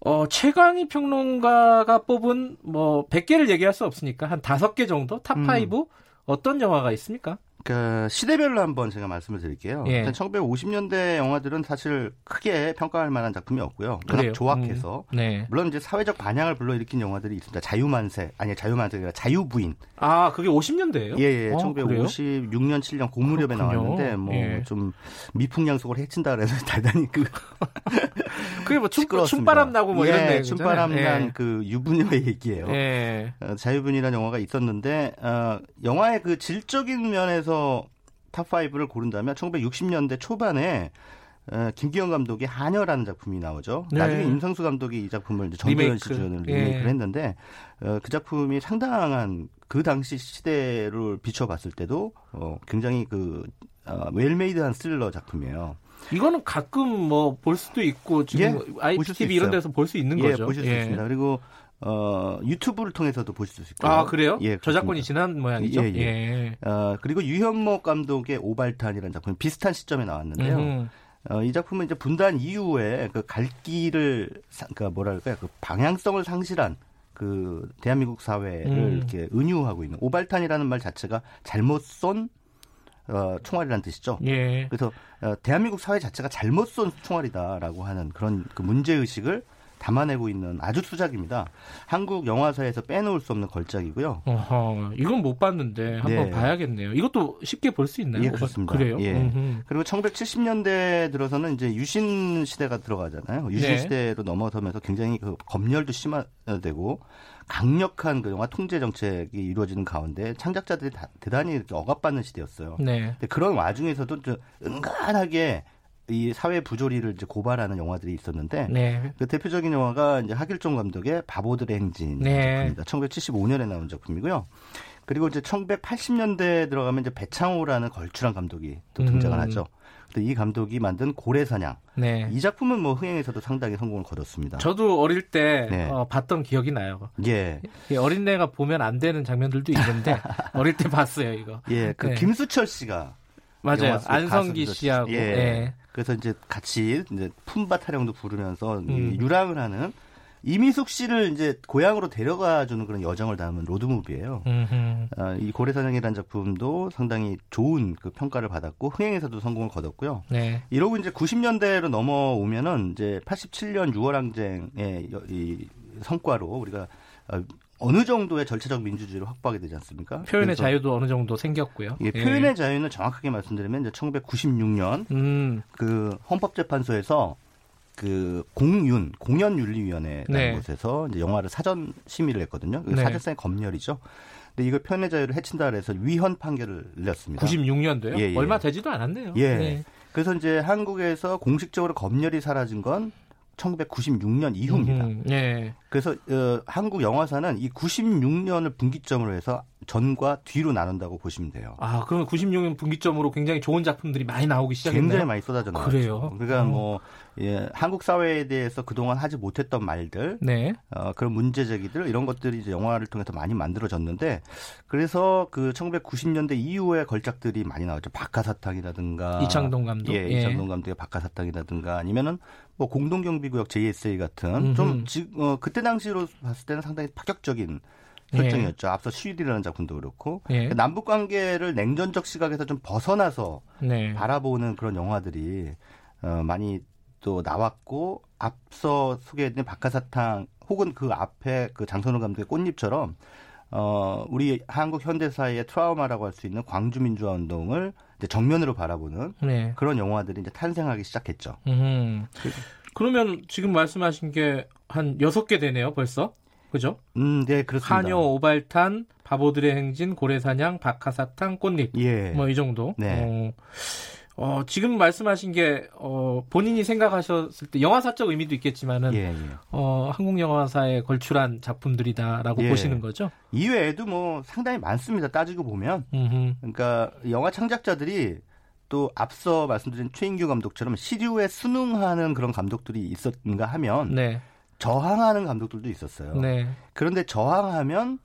어, 최광희 평론가가 뽑은 뭐 100개를 얘기할 수 없으니까 한 5개 정도 top 5 음. 어떤 영화가 있습니까? 그 시대별로 한번 제가 말씀을 드릴게요. 예. 1950년대 영화들은 사실 크게 평가할 만한 작품이 없고요. 워낙 조악해서 음. 네. 물론 이제 사회적 반향을 불러일으킨 영화들이 있습니다. 자유만세 아니 자유만세가 아니라 자유부인. 아 그게 50년대예요? 예, 예. 어, 1956년 7년 고무렵에 나왔는데 뭐좀 예. 미풍양속을 해친다 그래서 *laughs* 대단히 그 *laughs* 그게 뭐 춤, 춤바람 나고 뭐 예, 이런 데 춤바람 예. 난그 유부녀의 얘기예요. 예. 어, 자유부인이라는 영화가 있었는데 어, 영화의 그 질적인 면에서 중에서 top 5를 고른다면 1960년대 초반에 어, 김기영 감독의 하녀라는 작품이 나오죠. 네. 나중에 임상수 감독이 이 작품을 전도연 씨 주연으로 리메이크를 예. 했는데 어, 그 작품이 상당한 그 당시 시대를 비춰봤을 때도 어, 굉장히 그 어, 웰메이드한 스릴러 작품이에요. 이거는 가끔 뭐 볼 수도 있고 지금 예, IPTV 이런 데서 볼 수 있는 예, 거죠. 보실 수 예. 있습니다. 그리고 어, 유튜브를 통해서도 보실 수 있고요. 아, 그래요? 예, 저작권이 지난 모양이죠? 예, 예. 예. 어, 그리고 유현목 감독의 오발탄이라는 작품 비슷한 시점에 나왔는데요. 음. 어, 이 작품은 이제 분단 이후에 그 갈 길을, 그러니까 뭐랄까요, 그 방향성을 상실한 그 대한민국 사회를 음. 이렇게 은유하고 있는 오발탄이라는 말 자체가 잘못 쏜 어, 총알이라는 뜻이죠. 예. 그래서 어, 대한민국 사회 자체가 잘못 쏜 총알이다라고 하는 그런 그 문제 의식을 담아내고 있는 아주 수작입니다. 한국 영화사에서 빼놓을 수 없는 걸작이고요. 어허, 이건 못 봤는데 한번 네. 봐야겠네요. 이것도 쉽게 볼 수 있나요? 예, 그렇습니다. 그래요? 예. 그리고 1970년대 들어서는 이제 유신 시대가 들어가잖아요. 유신 네. 시대로 넘어서면서 굉장히 그 검열도 심화되고 강력한 그 영화 통제 정책이 이루어지는 가운데 창작자들이 다, 대단히 억압받는 시대였어요. 네. 그런 와중에서도 좀 은간하게 이 사회 부조리를 이제 고발하는 영화들이 있었는데 네. 그 대표적인 영화가 이제 하길종 감독의 바보들의 행진 네. 작품입니다. 1975년에 나온 작품이고요. 그리고 이제 1980년대에 들어가면 이제 배창호라는 걸출한 감독이 또 등장을 음. 하죠. 이 감독이 만든 고래사냥. 네. 이 작품은 뭐 흥행에서도 상당히 성공을 거뒀습니다. 저도 어릴 때 네. 어, 봤던 기억이 나요. 예. 어린애가 보면 안 되는 장면들도 있는데 *laughs* 어릴 때 봤어요 이거. 예. 그 네. 김수철 씨가 맞아요. 안성기 씨하고. 예. 예. 그래서 이제 같이 이제 품바 타령도 부르면서 음. 유랑을 하는 이미숙 씨를 이제 고향으로 데려가 주는 그런 여정을 담은 로드무비예요. 어, 이 고래사냥이라는 작품도 상당히 좋은 그 평가를 받았고 흥행에서도 성공을 거뒀고요. 네. 이러고 이제 90년대로 넘어오면은 이제 87년 6월 항쟁의 이 성과로 우리가 어, 어느 정도의 절차적 민주주의를 확보하게 되지 않습니까? 표현의 자유도 어느 정도 생겼고요. 예, 표현의 예. 자유는 정확하게 말씀드리면 이제 1996년 음. 그 헌법재판소에서 그 공윤 공연윤리위원회라는 네. 곳에서 이제 영화를 사전 심의를 했거든요. 네. 사실상 검열이죠. 근데 이걸 표현의 자유를 해친다 그래서 위헌 판결을 내렸습니다. 96년도요? 예, 예. 얼마 되지도 않았네요. 예. 네. 그래서 이제 한국에서 공식적으로 검열이 사라진 건 1996년 이후입니다. 음, 네. 그래서 어, 한국 영화사는 이 96년을 분기점으로 해서 전과 뒤로 나눈다고 보시면 돼요. 아, 그러면 96년 분기점으로 굉장히 좋은 작품들이 많이 나오기 시작했나요? 굉장히 많이 쏟아져 나왔죠. 그래요. 그러니까 어. 뭐 예, 한국 사회에 대해서 그동안 하지 못했던 말들, 네. 어, 그런 문제 제기들 이런 것들이 이제 영화를 통해서 많이 만들어졌는데 그래서 그 1990년대 이후에 걸작들이 많이 나왔죠. 박하사탕이라든가 이창동 감독, 예, 이창동 감독의 박하사탕이라든가 아니면은 뭐 공동경비구역 JSA 같은 음흠. 좀 지, 어, 그때 당시로 봤을 때는 상당히 파격적인 설정이었죠. 예. 앞서 시위이라는 작품도 그렇고 예. 남북 관계를 냉전적 시각에서 좀 벗어나서 네. 바라보는 그런 영화들이 어, 많이 또 나왔고 앞서 소개해드린 박하사탕 혹은 그 앞에 그 장선호 감독의 꽃잎처럼 어, 우리 한국 현대사의 트라우마라고 할 수 있는 광주민주화 운동을 이제 정면으로 바라보는 네. 그런 영화들이 이제 탄생하기 시작했죠. 음. 그러면 지금 말씀하신 게 한 여섯 개 되네요, 벌써. 그죠? 음, 네, 그렇습니다. 한요, 오발탄, 바보들의 행진, 고래사냥, 박하사탕, 꽃잎. 예. 뭐 이 정도. 네. 어. 어, 지금 말씀하신 게, 어, 본인이 생각하셨을 때 영화사적 의미도 있겠지만은, 예, 예. 어, 한국 영화사에 걸출한 작품들이다라고 예. 보시는 거죠? 이외에도 뭐 상당히 많습니다. 따지고 보면. 음흠. 그러니까 영화 창작자들이 또 앞서 말씀드린 최인규 감독처럼 시류에 순응하는 그런 감독들이 있었는가 하면, 네. 저항하는 감독들도 있었어요. 네. 그런데 저항하면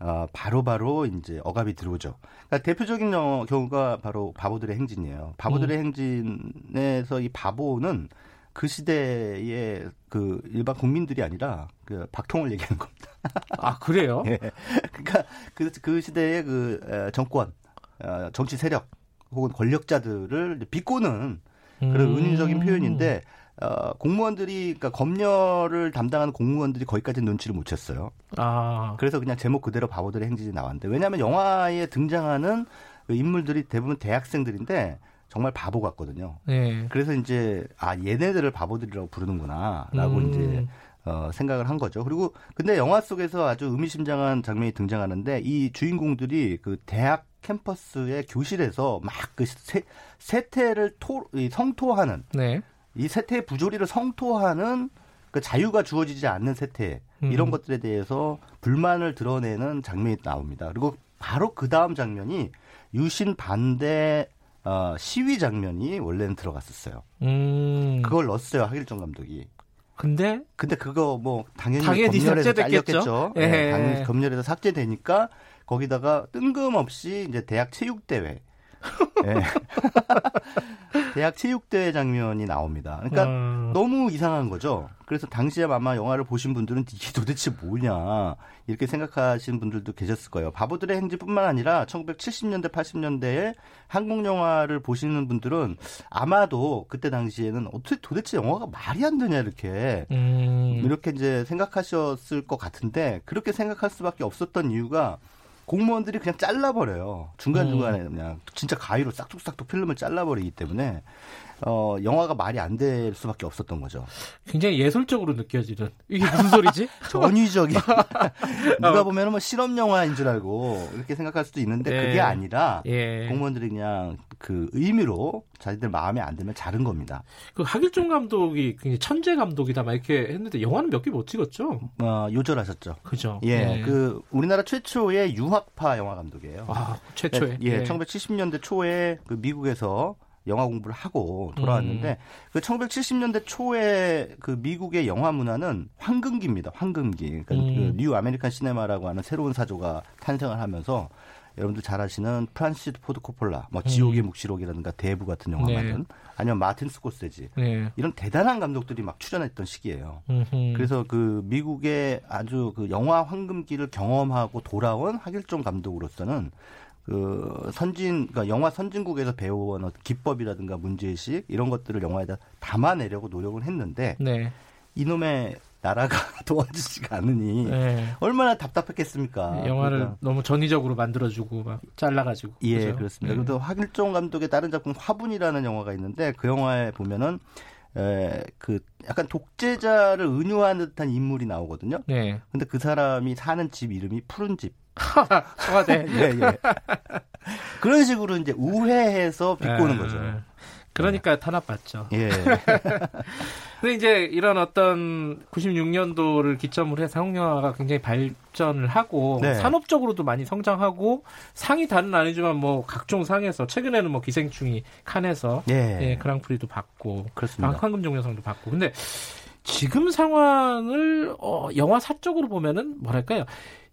어, 바로바로 이제 억압이 들어오죠. 그러니까 대표적인 경우가 바로 바보들의 행진이에요. 바보들의 음. 행진에서 이 바보는 그 시대의 그 일반 국민들이 아니라 그 박통을 얘기하는 겁니다. *laughs* 아 그래요? 예. 그러니까 그, 그 시대의 그 정권, 어, 정치 세력 혹은 권력자들을 비꼬는 그런 음. 은유적인 표현인데 어, 공무원들이 그러니까 검열을 담당하는 공무원들이 거기까지 눈치를 못 챘어요. 아. 그래서 그냥 제목 그대로 바보들의 행진이 나왔는데 왜냐하면 영화에 등장하는 그 인물들이 대부분 대학생들인데 정말 바보 같거든요. 네. 그래서 이제 아 얘네들을 바보들이라고 부르는구나라고 음. 이제 어, 생각을 한 거죠. 그리고 근데 영화 속에서 아주 의미심장한 장면이 등장하는데 이 주인공들이 그 대학 캠퍼스의 교실에서 막 그 세태를 토, 성토하는 네. 이 세태의 부조리를 성토하는 그 자유가 주어지지 않는 세태 이런 음. 것들에 대해서 불만을 드러내는 장면이 나옵니다. 그리고 바로 그 다음 장면이 유신 반대 어, 시위 장면이 원래는 들어갔었어요. 음. 그걸 넣었어요 하길정 감독이. 근데 근데 그거 뭐 당연히, 당연히 검열에서 잘렸겠죠. 예. 네, 당연히 검열에서 삭제되니까 거기다가 뜬금없이 이제 대학 체육 대회 네. 대학 체육대회 장면이 나옵니다. 그러니까 음. 너무 이상한 거죠. 그래서 당시에 아마 영화를 보신 분들은 이게 도대체 뭐냐 이렇게 생각하시는 분들도 계셨을 거예요. 바보들의 행진뿐만 아니라 1970년대 80년대에 한국 영화를 보시는 분들은 아마도 그때 당시에는 어떻게 도대체 영화가 말이 안 되냐 이렇게 음. 이렇게 이제 생각하셨을 것 같은데 그렇게 생각할 수밖에 없었던 이유가 공무원들이 그냥 잘라버려요. 중간중간에 음. 그냥 진짜 가위로 싹둑싹둑 필름을 잘라버리기 때문에 어, 영화가 말이 안 될 수밖에 없었던 거죠. 굉장히 예술적으로 느껴지는 이게 무슨 소리지? *laughs* 전위적인 *laughs* 누가 보면은 뭐 실험 영화인 줄 알고 이렇게 생각할 수도 있는데 네. 그게 아니라 예. 공무원들이 그냥 그 의미로 자기들 마음에 안 들면 자른 겁니다. 그 하길종 감독이 굉장히 천재 감독이다 막 이렇게 했는데 영화는 몇 개 못 찍었죠? 어, 요절하셨죠. 그죠. 예, 네. 그 우리나라 최초의 유학파 영화 감독이에요. 아, 최초의. 예, 예. 1970년대 초에 그 미국에서 영화 공부를 하고 돌아왔는데 음. 그 1970년대 초에 그 미국의 영화 문화는 황금기입니다. 황금기. 그러니까 음. 그 New American Cinema라고 하는 새로운 사조가 탄생을 하면서 여러분들 잘 아시는 프란시스 포드 코폴라, 뭐 지옥의 음. 묵시록이라든가 대부 같은 영화 만든 네. 아니면 마틴 스코세지 네. 이런 대단한 감독들이 막 출현했던 시기예요. 음흠. 그래서 그 미국의 아주 그 영화 황금기를 경험하고 돌아온 하길종 감독으로서는 그 선진 그러니까 영화 선진국에서 배워온 어떤 기법이라든가 문제의식 이런 것들을 영화에다 담아내려고 노력을 했는데 네. 이놈의 나라가 *laughs* 도와주지가 않으니 네. 얼마나 답답했겠습니까? 영화를 그러니까. 너무 전위적으로 만들어주고 막 잘라가지고 예 그렇죠? 그렇습니다. 네. 그래도 화길종 감독의 다른 작품 화분이라는 영화가 있는데 그 영화에 보면은 에, 그 약간 독재자를 은유하는 듯한 인물이 나오거든요. 네. 근데 그 사람이 사는 집 이름이 푸른 집. 청와대. *laughs* 예, 예. 그런 식으로 이제 우회해서 비꼬는 아, 거죠. 그러니까 네. 탄압받죠. 예. *laughs* 근데 이제 이런 어떤 96년도를 기점으로 해서 한국 영화가 굉장히 발전을 하고 네. 산업적으로도 많이 성장하고 상이 다는 아니지만 뭐 각종 상에서 최근에는 뭐 기생충이 칸에서 예. 예 그랑프리도 받고 그렇습니다. 황금종려상도 받고 근데 지금 상황을 어, 영화 사적으로 보면은 뭐랄까요?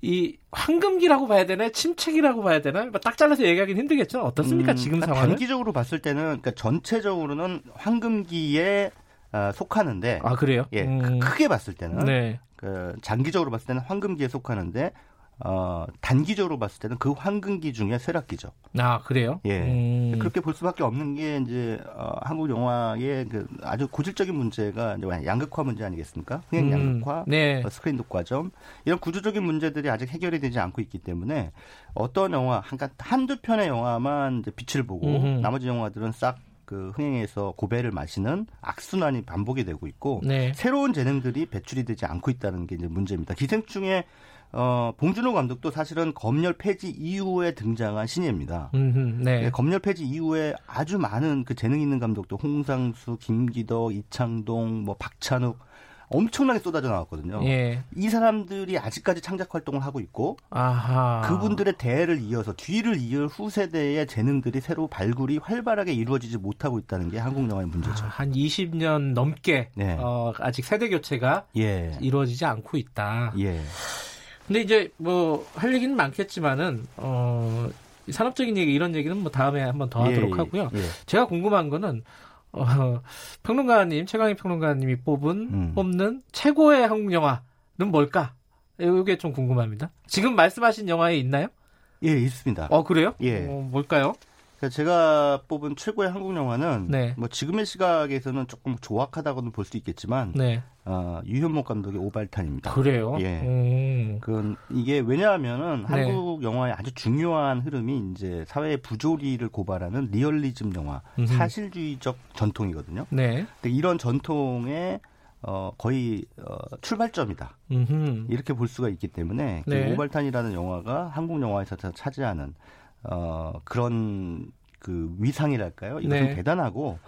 이 황금기라고 봐야 되나 침체기라고 봐야 되나 뭐딱 잘라서 얘기하기는 힘들겠죠 어떻습니까 음, 지금 그러니까 상황 단기적으로 봤을 때는 그러니까 전체적으로는 황금기에 어, 속하는데 아 그래요? 예 음. 크게 봤을 때는 네. 그 장기적으로 봤을 때는 황금기에 속하는데 어, 단기적으로 봤을 때는 그 황금기 중에 쇠락기죠. 아, 그래요? 예. 음. 그렇게 볼 수밖에 없는 게 이제 어, 한국 영화의 그 아주 고질적인 문제가 이제 양극화 문제 아니겠습니까? 흥행 음. 양극화, 네. 어, 스크린 독과점 이런 구조적인 문제들이 아직 해결이 되지 않고 있기 때문에 어떤 영화 한 한두 편의 영화만 이제 빛을 보고 음흠. 나머지 영화들은 싹그 흥행에서 고배를 마시는 악순환이 반복이 되고 있고 네. 새로운 재능들이 배출이 되지 않고 있다는 게 이제 문제입니다. 기생충의 어, 봉준호 감독도 사실은 검열 폐지 이후에 등장한 신예입니다. 네. 네, 검열 폐지 이후에 아주 많은 그 재능 있는 감독도 홍상수, 김기덕, 이창동, 뭐 박찬욱 엄청나게 쏟아져 나왔거든요. 예. 이 사람들이 아직까지 창작 활동을 하고 있고 아하. 그분들의 대를 이어서 뒤를 이을 후세대의 재능들이 새로 발굴이 활발하게 이루어지지 못하고 있다는 게 한국 영화의 문제죠. 아, 한 20년 넘게 네. 어, 아직 세대 교체가 예. 이루어지지 않고 있다. 예. 근데 이제 뭐 할 얘기는 많겠지만은 어 산업적인 얘기 이런 얘기는 뭐 다음에 한번 더 하도록 예, 하고요. 예. 제가 궁금한 거는 어, 평론가님 최강희 평론가님이 뽑은 음. 뽑는 최고의 한국 영화는 뭘까? 이게 좀 궁금합니다. 지금 말씀하신 영화에 있나요? 예, 있습니다. 어 그래요? 예. 어, 뭘까요? 제가 뽑은 최고의 한국 영화는 네. 뭐 지금의 시각에서는 조금 조악하다고는 볼 수 있겠지만 네. 어, 유현목 감독의 오발탄입니다. 그래요? 예. 음. 그 이게 왜냐하면은 네. 한국 영화의 아주 중요한 흐름이 이제 사회의 부조리를 고발하는 리얼리즘 영화, 음흠. 사실주의적 전통이거든요. 네. 근데 이런 전통의 어, 거의 어, 출발점이다. 음흠. 이렇게 볼 수가 있기 때문에 그 네. 오발탄이라는 영화가 한국 영화에서 차지하는 어, 그런 그 위상이랄까요? 이것은 네. 대단하고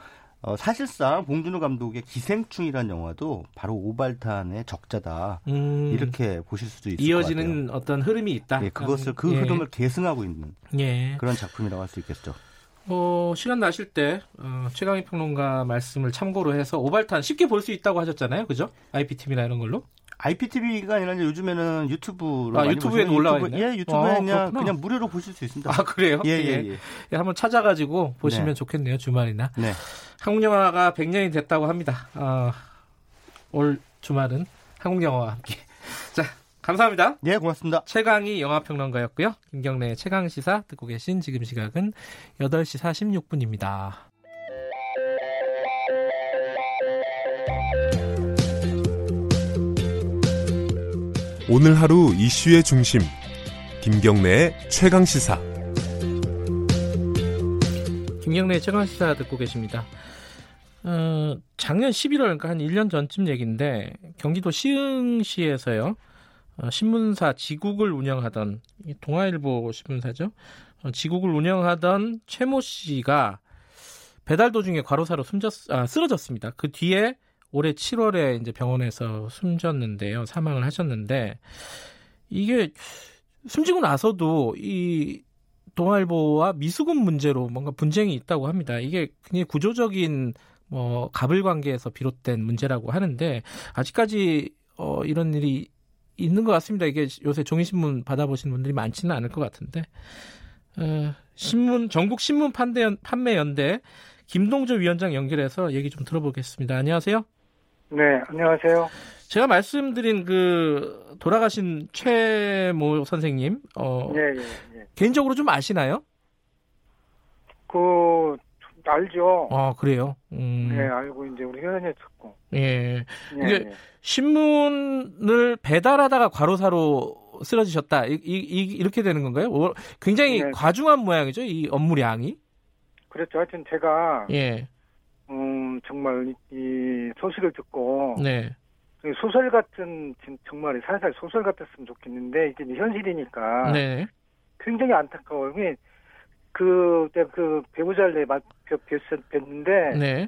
어, 사실상 봉준호 감독의 기생충이라는 영화도 바로 오발탄의 적자다 음, 이렇게 보실 수도 있을 이어지는 것 같아요. 어떤 흐름이 있다. 예, 그것을 그 예. 흐름을 계승하고 있는 예. 그런 작품이라고 할 수 있겠죠. 어, 시간 나실 때 어, 최강희 평론가 말씀을 참고로 해서 오발탄 쉽게 볼 수 있다고 하셨잖아요, 그죠? IPTV나 이런 걸로. IPTV가 아니라 요즘에는 유튜브로 아, 유튜브에 올라와 있네. 예, 유튜브에 아, 그냥 그냥 무료로 보실 수 있습니다. 아 그래요? 예, 예, 예. 예. 예 한번 찾아가지고 보시면 네. 좋겠네요 주말이나. 네. 한국 영화가 100년이 됐다고 합니다. 어, 올 주말은 한국 영화와 함께. *laughs* 자, 감사합니다. 네, 고맙습니다. 최강희 영화평론가였고요. 김경래 최강 시사 듣고 계신 지금 시각은 8시 46분입니다. 오늘 하루 이슈의 중심. 김경래의 최강 시사. 김경래의 최강 시사 듣고 계십니다. 어, 작년 11월, 그러니까 한 1년 전쯤 얘기인데, 경기도 시흥시에서요, 어, 신문사 지국을 운영하던, 동아일보 신문사죠? 어, 지국을 운영하던 최모 씨가 배달 도중에 과로사로 숨졌, 아, 쓰러졌습니다. 그 뒤에 올해 7월에 이제 병원에서 숨졌는데요. 사망을 하셨는데, 이게 숨지고 나서도 이 동아일보와 미수금 문제로 뭔가 분쟁이 있다고 합니다. 이게 굉장히 구조적인 뭐 가불 관계에서 비롯된 문제라고 하는데 아직까지 어 이런 일이 있는 것 같습니다. 이게 요새 종이신문 받아보시는 분들이 많지는 않을 것 같은데 어, 신문 전국 신문 판매 연대 김동조 위원장 연결해서 얘기 좀 들어보겠습니다. 안녕하세요. 네, 안녕하세요. 제가 말씀드린 그 돌아가신 최모 선생님, 어, 네, 네, 네. 개인적으로 좀 아시나요? 그 알죠. 아 그래요. 음. 네, 알고 이제 우리 회원님 듣고. 예. 네, 이게 네. 신문을 배달하다가 과로사로 쓰러지셨다. 이, 이, 이렇게 되는 건가요? 굉장히 네. 과중한 모양이죠, 이 업무량이. 그렇죠. 하여튼 제가 예. 음, 정말 이 소식을 듣고 네. 소설 같은 정말 살살 소설 같았으면 좋겠는데 이제 현실이니까 네. 굉장히 안타까워요. 그, 그 배우자를 뵀는데 네.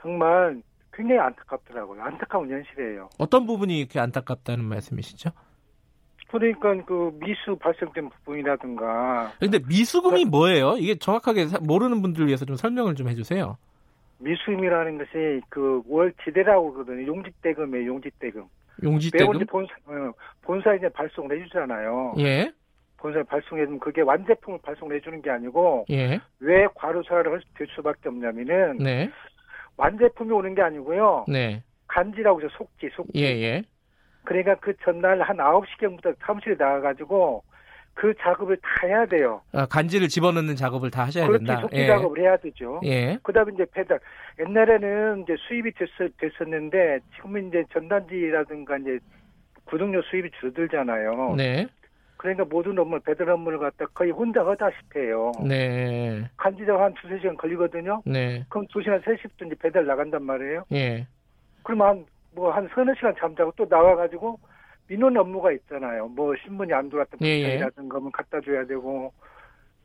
정말 굉장히 안타깝더라고요. 안타까운 현실이에요. 어떤 부분이 이렇게 안타깝다는 말씀이시죠? 그러니까 그 미수 발생된 부분이라든가. 근데 미수금이 뭐예요? 이게 정확하게 모르는 분들 위해서 좀 설명을 좀 해주세요. 미수금이라는 것이 그 월 지대라고 그러거든요. 용직대금이에요. 용직대금. 용직대금. 매번 본사, 어, 본사 이제 발송을 해주잖아요. 예. 본사에 발송해주면 그게 완제품을 발송을 해주는 게 아니고 예. 왜 과로사를 될 수밖에 없냐면은 네. 완제품이 오는 게 아니고요. 네. 간지라고 죠 속지 속지. 예, 예. 그러니까 그 전날 한 9시경부터 사무실에 나가가지고 그 작업을 다 해야 돼요. 아, 간지를 집어넣는 작업을 다 하셔야 그렇지, 된다. 속지 예. 작업을 해야 되죠. 예. 그다음에 이제 배달. 옛날에는 이제 수입이 됐, 됐었는데 지금은 이제 전단지라든가 이제 구독료 수입이 줄어들잖아요. 네. 그러니까 모든 업무, 배달 업무를 갖다 거의 혼자 하다시피 해요. 네. 간지작 한 두세 시간 걸리거든요. 네. 그럼 두 시간, 세 시부터 이제 배달 나간단 말이에요. 예. 그러면 한, 뭐, 한 서너 시간 잠자고 또 나와가지고 민원 업무가 있잖아요. 뭐 신문이 안 들어왔던 부탁이라든가 예. 뭐 갖다 줘야 되고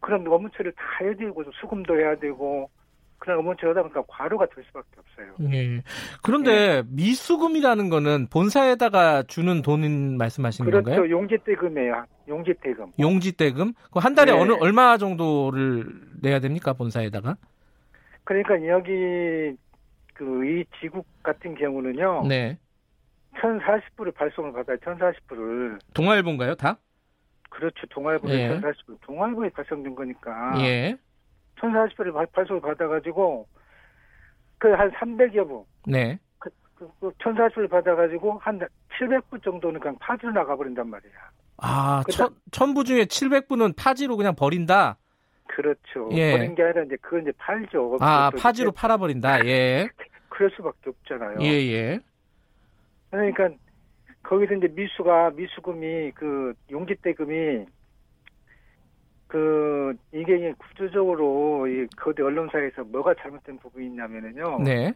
그런 업무 처리를 다 해야 되고 수금도 해야 되고 그런 업무 처리하다 보니까 과로가 될 수밖에 없어요. 예. 그런데 예. 미수금이라는 거는 본사에다가 주는 돈 말씀하시는 그렇죠. 건가요? 그렇죠. 용지대금이에요. 용지대금. 용지대금? 그한 달에 네. 어느 얼마 정도를 내야 됩니까 본사에다가? 그러니까 여기 그 이 지국 같은 경우는요. 네. 1040불을 발송을 받아요. 1040불을. 동아일보인가요, 다? 그렇죠. 동아일보에 예. 1040불. 동아일보에 발송된 거니까. 예. 1040불을 발송을 받아가지고, 그 한 300여 부. 네. 그, 그, 그 1040불을 받아가지고 한 700부 정도는 그냥 파지로 나가버린단 말이야. 아, 천, 천부 중에 700부는 파지로 그냥 버린다? 그렇죠. 예. 버린 게 아니라 이제 그건 이제 팔죠. 아, 파지로 팔아버린다. 예. *laughs* 그럴 수밖에 없잖아요. 예, 예. 그러니까 거기서 이제 미수가 미수금이 그 용지대금이 그 이게 구조적으로 이 거대 언론사에서 뭐가 잘못된 부분이 있냐면은요. 네.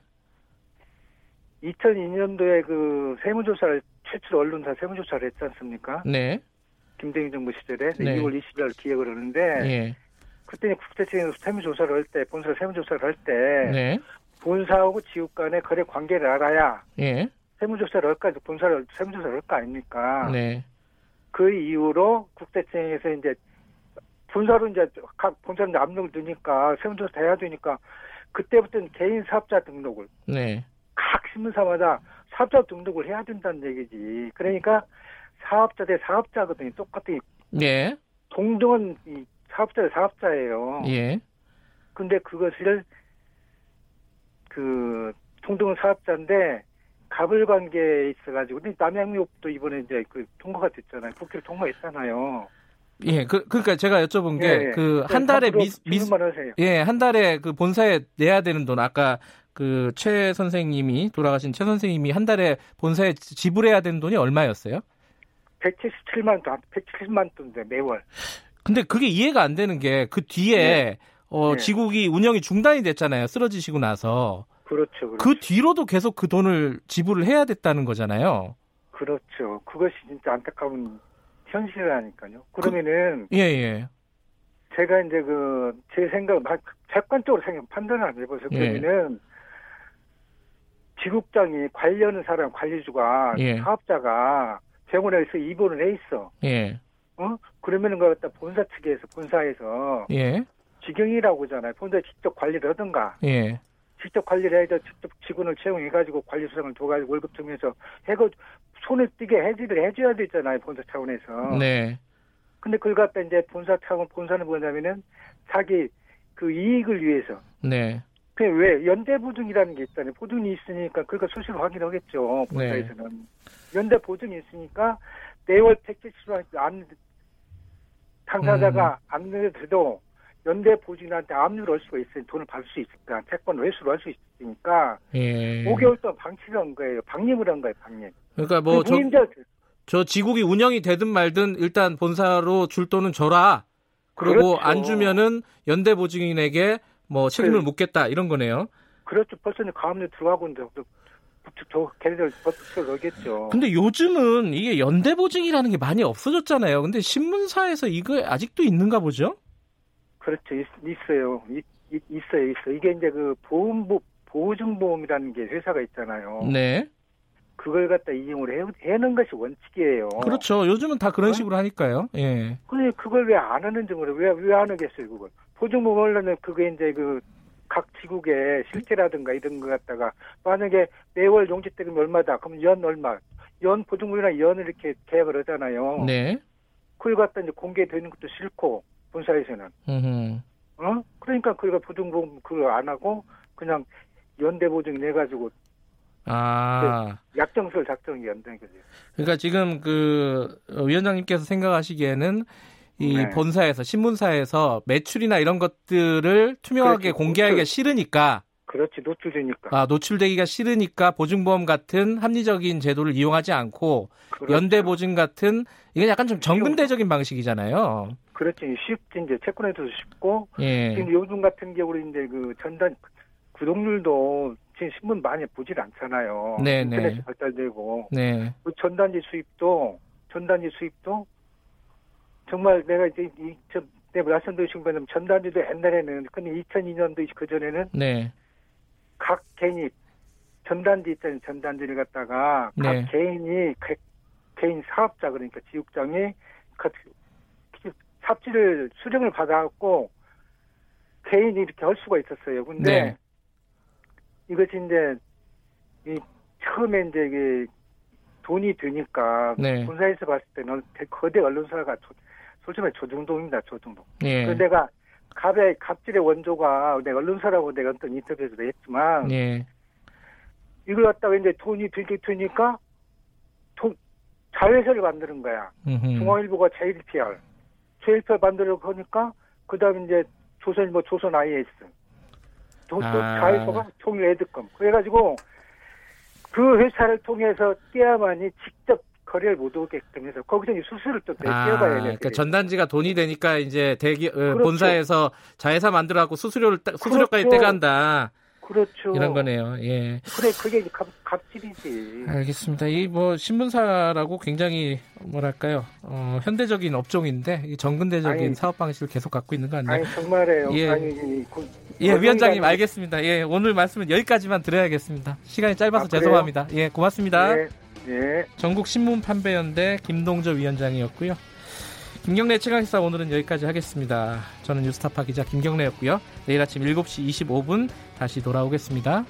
2002년도에 그 세무조사를 최초 언론사 세무조사를 했지 않습니까? 네. 김대중 정부 시절에 네. 2월 20일 기획을 하는데 네. 그때 국세청에서 세무조사를 할 때 본사 세무조사를 할때 네. 본사하고 지국 간의 거래 관계를 알아야 예. 세무조사를 할까, 본사를 세무조사를 할 거 아닙니까? 네. 그 이후로 국세청에서 이제 본사로 이제 각 본사로 압력을 넣으니까 세무조사 해야 되니까 그때부터는 개인 사업자 등록을 네. 각 신문사마다 사업자 등록을 해야 된다는 얘기지. 그러니까 사업자 대 사업자거든요. 똑같은. 예. 동등은 이 사업자 대 사업자예요. 예. 근데 그것을 그 동등 사업자인데 갑을 관계에 있어가지고 근데 남양유업도 이번에 이제 그 통과가 됐잖아요. 국회를 통과했잖아요. 예, 그, 그러니까 제가 여쭤본 게, 그, 한 달에 미, 미, 예, 한 달에 그 본사에 내야 되는 돈, 아까 그 최 선생님이, 돌아가신 최 선생님이 한 달에 본사에 지불해야 되는 돈이 얼마였어요? 177만 돈, 170만 돈인데, 매월. 근데 그게 이해가 안 되는 게, 그 뒤에, 네. 어, 네. 지국이 운영이 중단이 됐잖아요. 쓰러지시고 나서. 그렇죠, 그렇죠. 그 뒤로도 계속 그 돈을 지불을 해야 됐다는 거잖아요. 그렇죠. 그것이 진짜 안타까운 현실이라니까요. 그러면은 그, 예, 예. 제가 이제 그 제 생각 객관적으로 생각 판단을 한번 해보세요. 예. 그러면은 지국장이 관리하는 사람 관리주가 예. 사업자가 병원에서 입원을 해 있어. 예. 어? 그러면은 그걸 갖다 본사 측에서 본사에서 예. 직영이라고 하잖아요. 본사 직접 관리를 하든가. 예. 직접 관리를 해서 직접 직원을 채용해가지고 관리 수당을 줘가지고 월급 주면서 해고 손을 띄게 해지를 해줘야 되잖아요 본사 차원에서. 네. 근데 그걸 갖다 이제 본사 차원 본사는 뭐냐면은 자기 그 이익을 위해서. 네. 그왜 연대 보증이라는 게 있잖아요. 보증이 있으니까 그러니까 수시로 확인하겠죠 본사에서는. 네. 연대 보증이 있으니까 매월 택지수로 안 당사자가 음. 안 내도 연대 보증인한테 압류를 할 수가 있으니 돈을 받을 수 있으니까 채권 회수를 할 수 있으니까 예. 5개월 동안 방치를 한 거예요. 방임을 한 거예요. 방임. 그러니까 뭐 저 저 지국이 운영이 되든 말든 일단 본사로 줄 돈은 줘라. 그리고 그렇죠. 안 주면은 연대 보증인에게 뭐 책임을 그, 묻겠다 이런 거네요. 그렇죠. 벌써 이제 가압류 들어가고 있는데 더 걔네들 버튼 넣겠죠. 근데 요즘은 이게 연대 보증이라는 게 많이 없어졌잖아요. 근데 신문사에서 이거 아직도 있는가 보죠? 그렇죠. 있, 어요 있, 있어요. 있어. 이게 이제 그 보험보 보증보험이라는 게 회사가 있잖아요. 네. 그걸 갖다 이용을 해, 해는 것이 원칙이에요. 그렇죠. 요즘은 다 그런 어? 식으로 하니까요. 예. 근데 그걸 왜 안 하는지 모르 왜, 왜 안 하겠어요, 그걸. 보증보험 원래는 그게 이제 그 각 지국의 실태라든가 이런 거 갖다가 만약에 매월 용지대금이 얼마다, 그럼 연 얼마, 연 보증보험이나 연을 이렇게 계약을 하잖아요. 네. 그걸 갖다 이제 공개되는 것도 싫고, 본사에서는. 음 어? 그러니까 그가 보증보험 그거 안 하고 그냥 연대 보증 내 가지고 아. 그 약정설 작성이 연된 거죠. 그러니까 지금 그 위원장님께서 생각하시기에는 이 네. 본사에서 신문사에서 매출이나 이런 것들을 투명하게 그렇지, 공개하기가 노출, 싫으니까 그렇지 노출되니까 아 노출되기가 싫으니까 보증보험 같은 합리적인 제도를 이용하지 않고 그렇죠. 연대 보증 같은 이게 약간 좀 정근대적인 방식이잖아요. 그렇지 쉽지 이제 채권에도 쉽고 예. 지금 요즘 같은 경우는 이제 그 전단 구독률도 지금 신문 많이 보질 않잖아요. 네네. 인터넷이 네. 발달되고 네. 그 전단지 수입도 전단지 수입도 정말 내가 이제 이, 저, 내가 말씀드린 것처럼 전단지도 옛날에는 근데 2002년도 그 전에는 네. 각 개인이 전단지 있잖아요. 전단지를 갖다가 네. 각 개인이 각 개인 사업자 그러니까 지육장이 삽질을 수령을 받아갖고 개인이 이렇게 할 수가 있었어요. 근데 네. 이것이 이제 이 처음에 이제 이게 돈이 되니까 네. 본사에서 봤을 때는 거대 언론사가 솔직히 조중동입니다. 조중동. 네. 그 내가 갑의 갑질의 원조가 내가 언론사라고 내가 어떤 인터뷰에서도 했지만 네. 이걸 갖다가 이제 돈이 되게 되니까 돈 자회사를 만드는 거야. 음흠. 중앙일보가 JPR. 제일표 만들려고 하니까 그다음에 이제 조선 뭐 조선 IS 또, 아. 자회사가 통일 에드컴 그래가지고 그 회사를 통해서 떼야만이 직접 거래를 못 오게끔 해서 거기서 이제 수수료를 또 아, 떼어봐야 돼. 그러니까 전단지가 돈이 되니까 이제 대기 어, 그렇죠. 본사에서 자회사 만들어갖고 수수료를 수수료까지 그렇죠. 떼간다. 그렇죠. 이런 거네요. 예. 그래, 그게 갑, 갑질이지. 알겠습니다. 이 뭐 신문사라고 굉장히 뭐랄까요, 어, 현대적인 업종인데 이 정근대적인 아니, 사업 방식을 계속 갖고 있는 거 아니에요? 아니 정말이에요. 예, 아니, 그, 예, 위원장님 알겠습니다. 예, 오늘 말씀은 여기까지만 드려야겠습니다. 시간이 짧아서 아, 죄송합니다. 예, 고맙습니다. 예, 예. 전국 신문 판매연대 김동조 위원장이었고요. 김경래 최강시사 오늘은 여기까지 하겠습니다. 저는 뉴스타파 기자 김경래였고요. 내일 아침 7시 25분 다시 돌아오겠습니다.